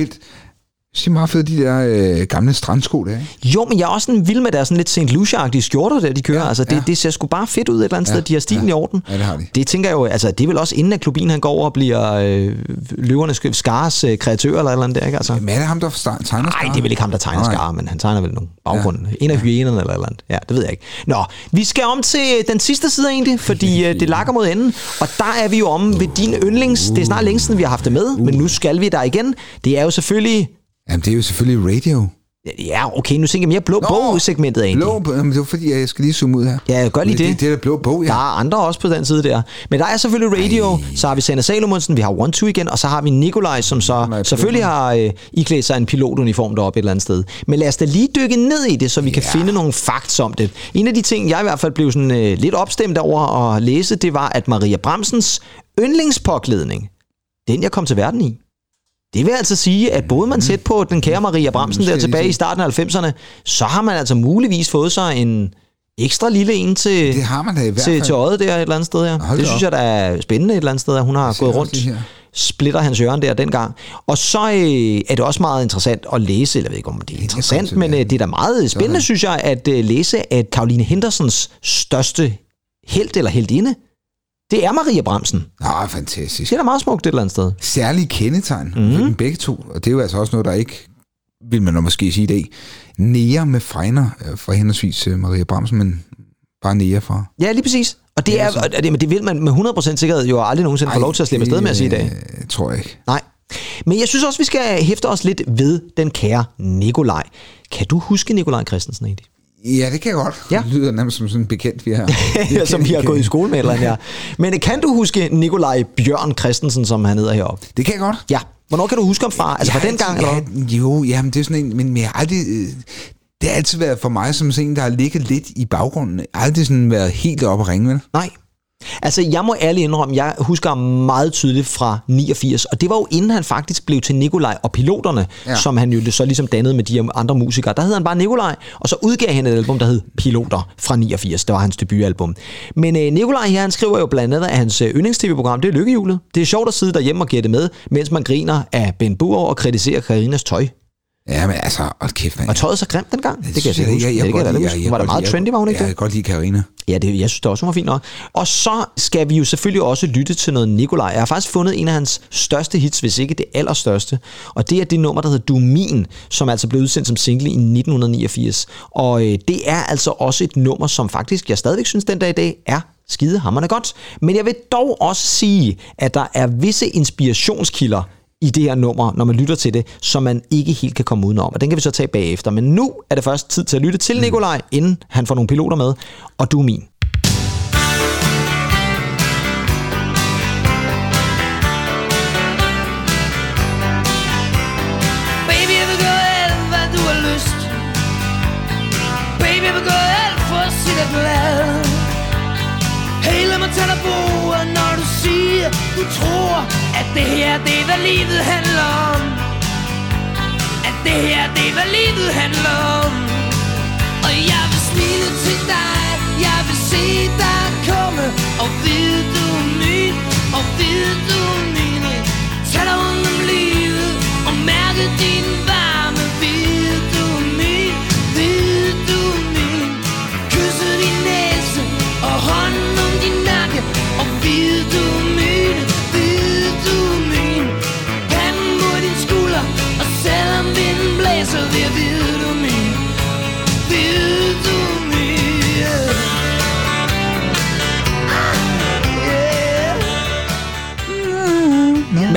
S1: Er
S2: meget fedt, de der øh, gamle strandsko der, ikke?
S1: Jo, men jeg er også sådan vild med deres sådan lidt St. Lucia-agtige skjorter, der de kører. Ja, altså, det,
S2: ja.
S1: det ser sgu bare fedt ud et eller andet
S2: Ja,
S1: sted. De har stilen
S2: ja.
S1: i orden.
S2: Ja, det har de.
S1: Det tænker jeg jo, altså, det er vel også inden at Klubin han går over og bliver øh, løvernes skares øh, kreatør eller et eller andet der, ikke? Altså.
S2: Men er det ham, der tegner
S1: Nej, det er vel ikke ham, der tegner
S2: Nej.
S1: skare, men han tegner vel nogle baggrunde. Ja. En af hyænerne eller et eller andet. Ja, det ved jeg ikke. Nå, vi skal om til den sidste side egentlig, *laughs* fordi øh, det lakker mod enden. Og der er vi jo om ved din yndlings. Det er snart længe siden, vi har haft det med, men nu skal vi der igen. Det er jo selvfølgelig...
S2: Jamen, det er jo selvfølgelig radio.
S1: Ja, okay, nu tænker jeg mere blå bog-segmentet egentlig.
S2: Blå, bog, jamen, det var fordi, jeg skal lige zoome ud her.
S1: Ja, gør lige
S2: det.
S1: det.
S2: Det, er der blå bog, ja.
S1: Der er andre også på den side der. Men der er selvfølgelig radio, Ej. så har vi Sanna Salomonsen, vi har One Two igen, og så har vi Nikolaj, som så
S2: Nikolaj
S1: selvfølgelig har øh, iklædt sig en pilotuniform deroppe et eller andet sted. Men lad os da lige dykke ned i det, så vi kan
S2: Ja.
S1: finde nogle facts om det. En af de ting, jeg i hvert fald blev sådan, øh, lidt opstemt over at læse, det var, at Maria Bremsens yndlingspåklædning, den jeg kom til verden i, det vil altså sige, at både man tæt på den kære Maria Bremsen
S2: Nu skal
S1: der tilbage i starten af 90'erne, så har man altså muligvis fået sig en ekstra lille en til,
S2: Det har man da i hvert
S1: til,
S2: fald.
S1: til øjet der et eller andet sted her.
S2: Hold
S1: Det synes
S2: op.
S1: jeg, der er spændende et eller andet sted, at hun har gået rundt, splitter hans hjørne der dengang. Og så øh, er det også meget interessant at læse, eller jeg ved ikke, om det er interessant,
S2: til
S1: men øh, det er da meget spændende, synes jeg, at øh, læse, at Karoline Hendersons største held eller heldinde, det er Maria Bremsen.
S2: Nå, fantastisk.
S1: Det er da meget smukt et eller andet sted.
S2: Særlige kendetegn
S1: Mhm.
S2: mm. ved dem begge to, og det er jo altså også noget, der ikke, vil man måske sige i dag, nære med fregner øh, fra henholdsvis øh, Maria Bremsen, men bare nære fra.
S1: Ja, lige præcis. Og det,
S2: er
S1: og det, men det vil man med 100% sikkerhed jo aldrig nogensinde få lov til at slippe afsted med at sige i dag.
S2: Øh, tror jeg ikke.
S1: Nej. Men jeg synes også, vi skal hæfte os lidt ved den kære Nikolaj. Kan du huske Nikolaj Christensen egentlig?
S2: Ja, det kan jeg godt.
S1: Ja.
S2: Det lyder nærmest som sådan en bekendt, vi har. *laughs*
S1: Ja, som vi har gået i skole med eller andet, ja. Men kan du huske Nikolaj Bjørn Christensen, som han hedder heroppe?
S2: Det kan jeg godt.
S1: Ja. Hvornår kan du huske ham fra? Altså fra
S2: Jeg
S1: den
S2: har
S1: gang? Eller?
S2: jeg, Jo, jamen det er sådan en, men jeg har aldrig... øh, Det har altid været for mig som sådan en, der har ligget lidt i baggrunden. Aldrig sådan været helt oppe at ringe, vel?
S1: Nej. Altså, jeg må ærligt indrømme, jeg husker ham meget tydeligt fra 89, og det var jo inden han faktisk blev til Nikolaj og Piloterne, ja. Som han jo så ligesom dannede med de andre musikere. Der hed han bare Nikolaj, og så udgav han et album, der hed Piloter fra 89. Det var hans debutalbum. Men øh, Nikolaj her, han skriver jo blandt andet, at hans øh, yndlings-tv-program, det er Lykkehjulet. Det er sjovt at sidde derhjemme og gætte med, mens man griner af Ben Burr og kritiserer Karinas tøj.
S2: Ja, men altså, hold kæft, mand.
S1: Var tøjet så grimt dengang? Det kan jeg
S2: jeg- jeg
S1: det jeg da
S2: lide-
S1: huske.
S2: jeg
S1: Var det meget trendy, var hun ikke
S2: Jeg
S1: det?
S2: kan godt lide Karina.
S1: Ja, det, jeg synes det også, hun var fint nok. Og så skal vi jo selvfølgelig også lytte til noget Nikolaj. Jeg har faktisk fundet en af hans største hits, hvis ikke det allerstørste. Og det er det nummer, der hedder Du Min, som altså blev udsendt som single i 1989. Og øh, det er altså også et nummer, som faktisk, jeg stadigvæk synes den dag i dag, er skide hammerne godt. Men jeg vil dog også sige, at der er visse inspirationskilder i det her nummer, når man lytter til det, som man ikke helt kan komme udenom. Og den kan vi så tage bagefter. Men nu er det først tid til at lytte til Nikolaj, inden han får nogle piloter med. Og du er min.
S4: det her, det er hvad livet handler om. At det her, det er hvad livet handler om. Og jeg vil smile til dig. Jeg vil se dig komme. Og vide du er min Og vide du er min Tag dig om livet. Og mærke din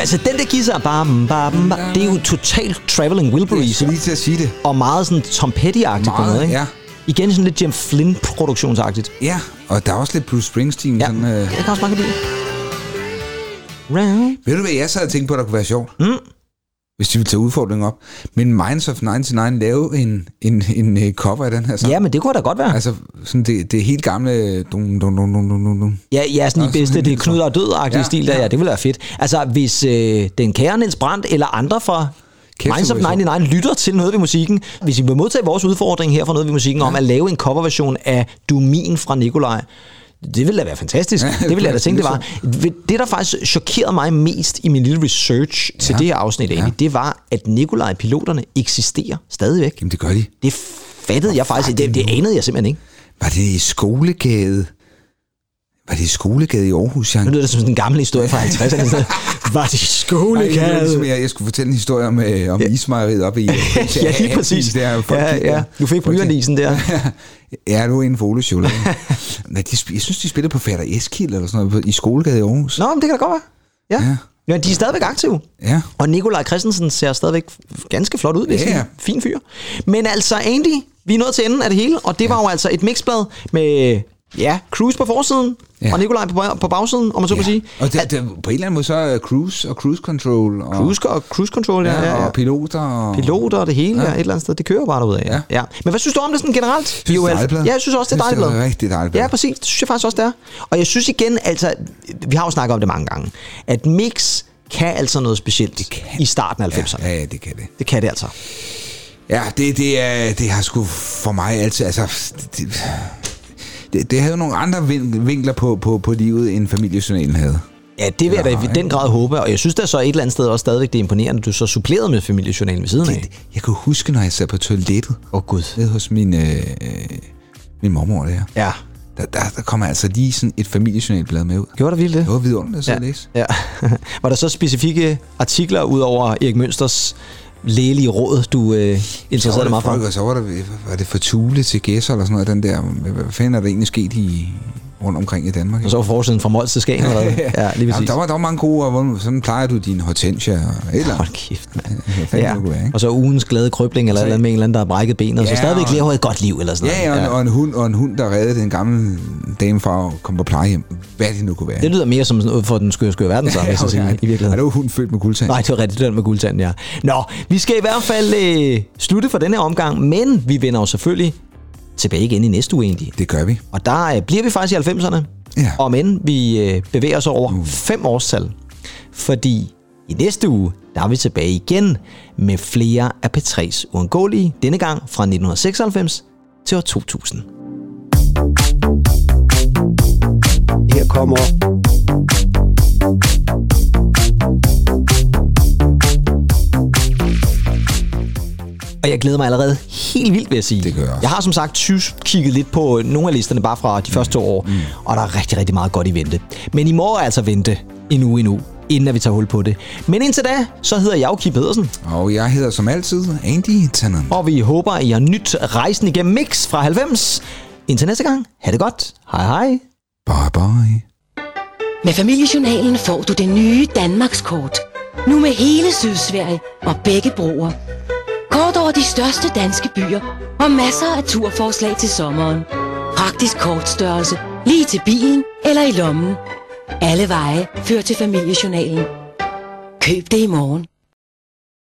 S1: altså, den der guitar, bam, bam, bam, det er jo totalt Traveling
S2: Jeg
S1: Wilburys,
S2: skulle lige til at sige det.
S1: og meget sådan Tom Petty-agtigt på noget, ikke?
S2: ja.
S1: Igen sådan lidt Jim Flynn-produktionsagtigt.
S2: Ja, og der er også lidt Bruce Springsteen.
S1: Ja,
S2: Sådan, øh,
S1: jeg kan også meget godt lide. Round.
S2: Ved du, hvad jeg sad og tænkte på, der kunne være sjovt? Mm. Hvis de ville tage udfordringen op. Men Minds of 99 lave en, en, en, en cover af den her sang.
S1: Ja, men det kunne da godt være.
S2: Altså, sådan det, det helt gamle... Dum, dum, dum, dum, dum, dum.
S1: Ja, ja sådan i bedste, det er Knud og død-agtige
S2: Ja,
S1: stil der,
S2: ja.
S1: ja, det ville være fedt. Altså, hvis øh, den kære Niels Brandt eller andre fra
S2: Kæft,
S1: Minds of
S2: det var sjovt.
S1: 99 lytter til noget ved musikken, hvis I vil modtage vores udfordring her fra noget ved musikken ja. om at lave en coverversion af Du er min fra Nikolaj, det ville da være fantastisk.
S2: Ja,
S1: det ville jeg da tænke, det var. Det, der faktisk chokerede mig mest i min lille research til
S2: Ja.
S1: det her afsnit, egentlig, det var, at Nikolaj-piloterne eksisterer stadigvæk.
S2: Jamen, det gør de.
S1: Det fattede jeg faktisk. Det, det anede jeg simpelthen ikke.
S2: Var det i Skolegade? Var det i Skolegade i Aarhus, Jan?
S1: Nu lyder det som sådan en gammel historie fra 50'erne. Sådan, *laughs* Var det
S2: Nej,
S1: skolegade?
S2: det var ligesom, jeg, jeg skulle fortælle en historie om, øh, om ismejeriet oppe i... *laughs*
S1: ja, lige præcis.
S2: Der, folk
S1: ja, ja. Du fik
S2: Folk
S1: blyantisen der. *laughs*
S2: Ja, nu er en folesjule. Nej, de, jeg synes, de spillede på Fader Eskild eller sådan noget i Skolegade i Aarhus.
S1: Nå, men det kan da godt være. Ja.
S2: Ja.
S1: ja. de er stadigvæk aktive.
S2: Ja.
S1: Og Nikolaj Christensen ser stadigvæk ganske flot ud,
S2: Ja, ja.
S1: Fin fyr. Men altså, Andy, vi er nået til enden af det hele, og det var jo altså et mixblad med, ja, Cruise på forsiden,
S2: Ja.
S1: og Nikolaj på, på bagsiden, om man så kan sige.
S2: Og det, det, på en eller anden måde så er cruise og cruise control og,
S1: Cruise, og cruise control, ja,
S2: ja,
S1: ja, ja.
S2: og piloter og...
S1: Piloter og det hele, ja. ja, et eller andet sted. Det kører bare derudad. Ja.
S2: Ja.
S1: ja. Men hvad synes du om det sådan generelt?
S2: Synes, det er.
S1: Ja, jeg synes også, det er dejligt
S2: det er rigtig dejligt.
S1: Ja, præcis. Det synes jeg faktisk også, det er. Og jeg synes igen, altså, vi har jo snakket om det mange gange, at mix kan altså noget specielt det
S2: kan.
S1: i starten af 90'erne.
S2: Ja, ja, det kan det.
S1: Det kan det altså.
S2: Ja, det, det, er, det har sgu for mig altid... Altså, det, det, det havde nogle andre vin- vinkler på, på, på livet, end familiejournalen havde.
S1: Ja, det vil jeg da i den grad håbe, og jeg synes da så et eller andet sted også stadigvæk, det er imponerende, at du så supplerede med familiejournalen ved siden af.
S2: Det, jeg kan huske, når jeg sad på toilettet
S1: Åh oh, gud.
S2: nede hos min, øh, øh, min mormor der.
S1: Ja.
S2: Der, der, der kommer altså lige sådan et familiejournalblad med ud.
S1: Gjorde der vildt det?
S2: Det var vidunderligt at
S1: ja.
S2: læse.
S1: ja. *laughs* Var der så specifikke artikler ud over Erik Mønsters lægelige råd, du øh, interesserede dig meget for?
S2: og så var, der, var det for tule til gæsser eller sådan noget, den der, hvad, hvad fanden er der egentlig sket i, rundt omkring i Danmark?
S1: Og så var forsiden fra Mols til Skagen, *laughs* eller hvad? Ja, lige
S2: Jamen,
S1: præcis.
S2: der, var, der var mange gode, og sådan plejer du din hortensia og et eller
S1: Hold kæft, mand.
S2: Fanden det kunne være, ikke?
S1: Og så ugens glade krybling, eller,
S2: Så-
S1: eller med en eller anden, der har brækket benet, og så
S2: Ja,
S1: stadigvæk lever et godt liv, eller sådan
S2: Ja, ja, og,
S1: noget.
S2: og, en hund, og en hund, der reddede den gamle dame fra at komme på plejehjem. Hvad det nu kunne være.
S1: Det lyder mere som sådan noget for den skøre, skøre verden, så, *laughs* hvis jeg siger, i
S2: Ja,
S1: virkeligheden.
S2: det var hun født med guldtand.
S1: Nej, det var rigtigt, var med guldtanden, ja. Nå, vi skal i hvert fald øh, slutte for denne omgang, men vi vender jo selvfølgelig tilbage igen i næste uge egentlig.
S2: Det gør vi.
S1: Og der øh, bliver vi faktisk i 90'erne.
S2: Ja.
S1: Og men vi øh, bevæger os over mm. fem årstal. Fordi i næste uge, der er vi tilbage igen med flere af P3's uundgåelige. Denne gang fra 1996 til år 2000.
S7: Her kommer
S1: Og jeg glæder mig allerede helt vildt, vil jeg sige.
S2: Det gør jeg.
S1: Jeg har som sagt tysk kigget lidt på nogle af listerne bare fra de første to år, mm. og der er rigtig, rigtig meget godt i vente. Men I må altså vente en uge endnu, inden at vi tager hul på det. Men indtil da, så hedder jeg jo Kip Pedersen,
S2: Og jeg hedder som altid Andy Tannen.
S1: og vi håber, at I har nyt rejsen igennem Mix fra 90. Indtil næste gang, ha' det godt. Hej hej.
S2: Bye bye.
S8: Med familiejournalen får du det nye Danmarkskort. Nu med hele Sydsverige og begge broer. Kort over de største danske byer og masser af turforslag til sommeren. Praktisk kortstørrelse, lige til bilen eller i lommen. Alle veje fører til familiejournalen. Køb det i morgen.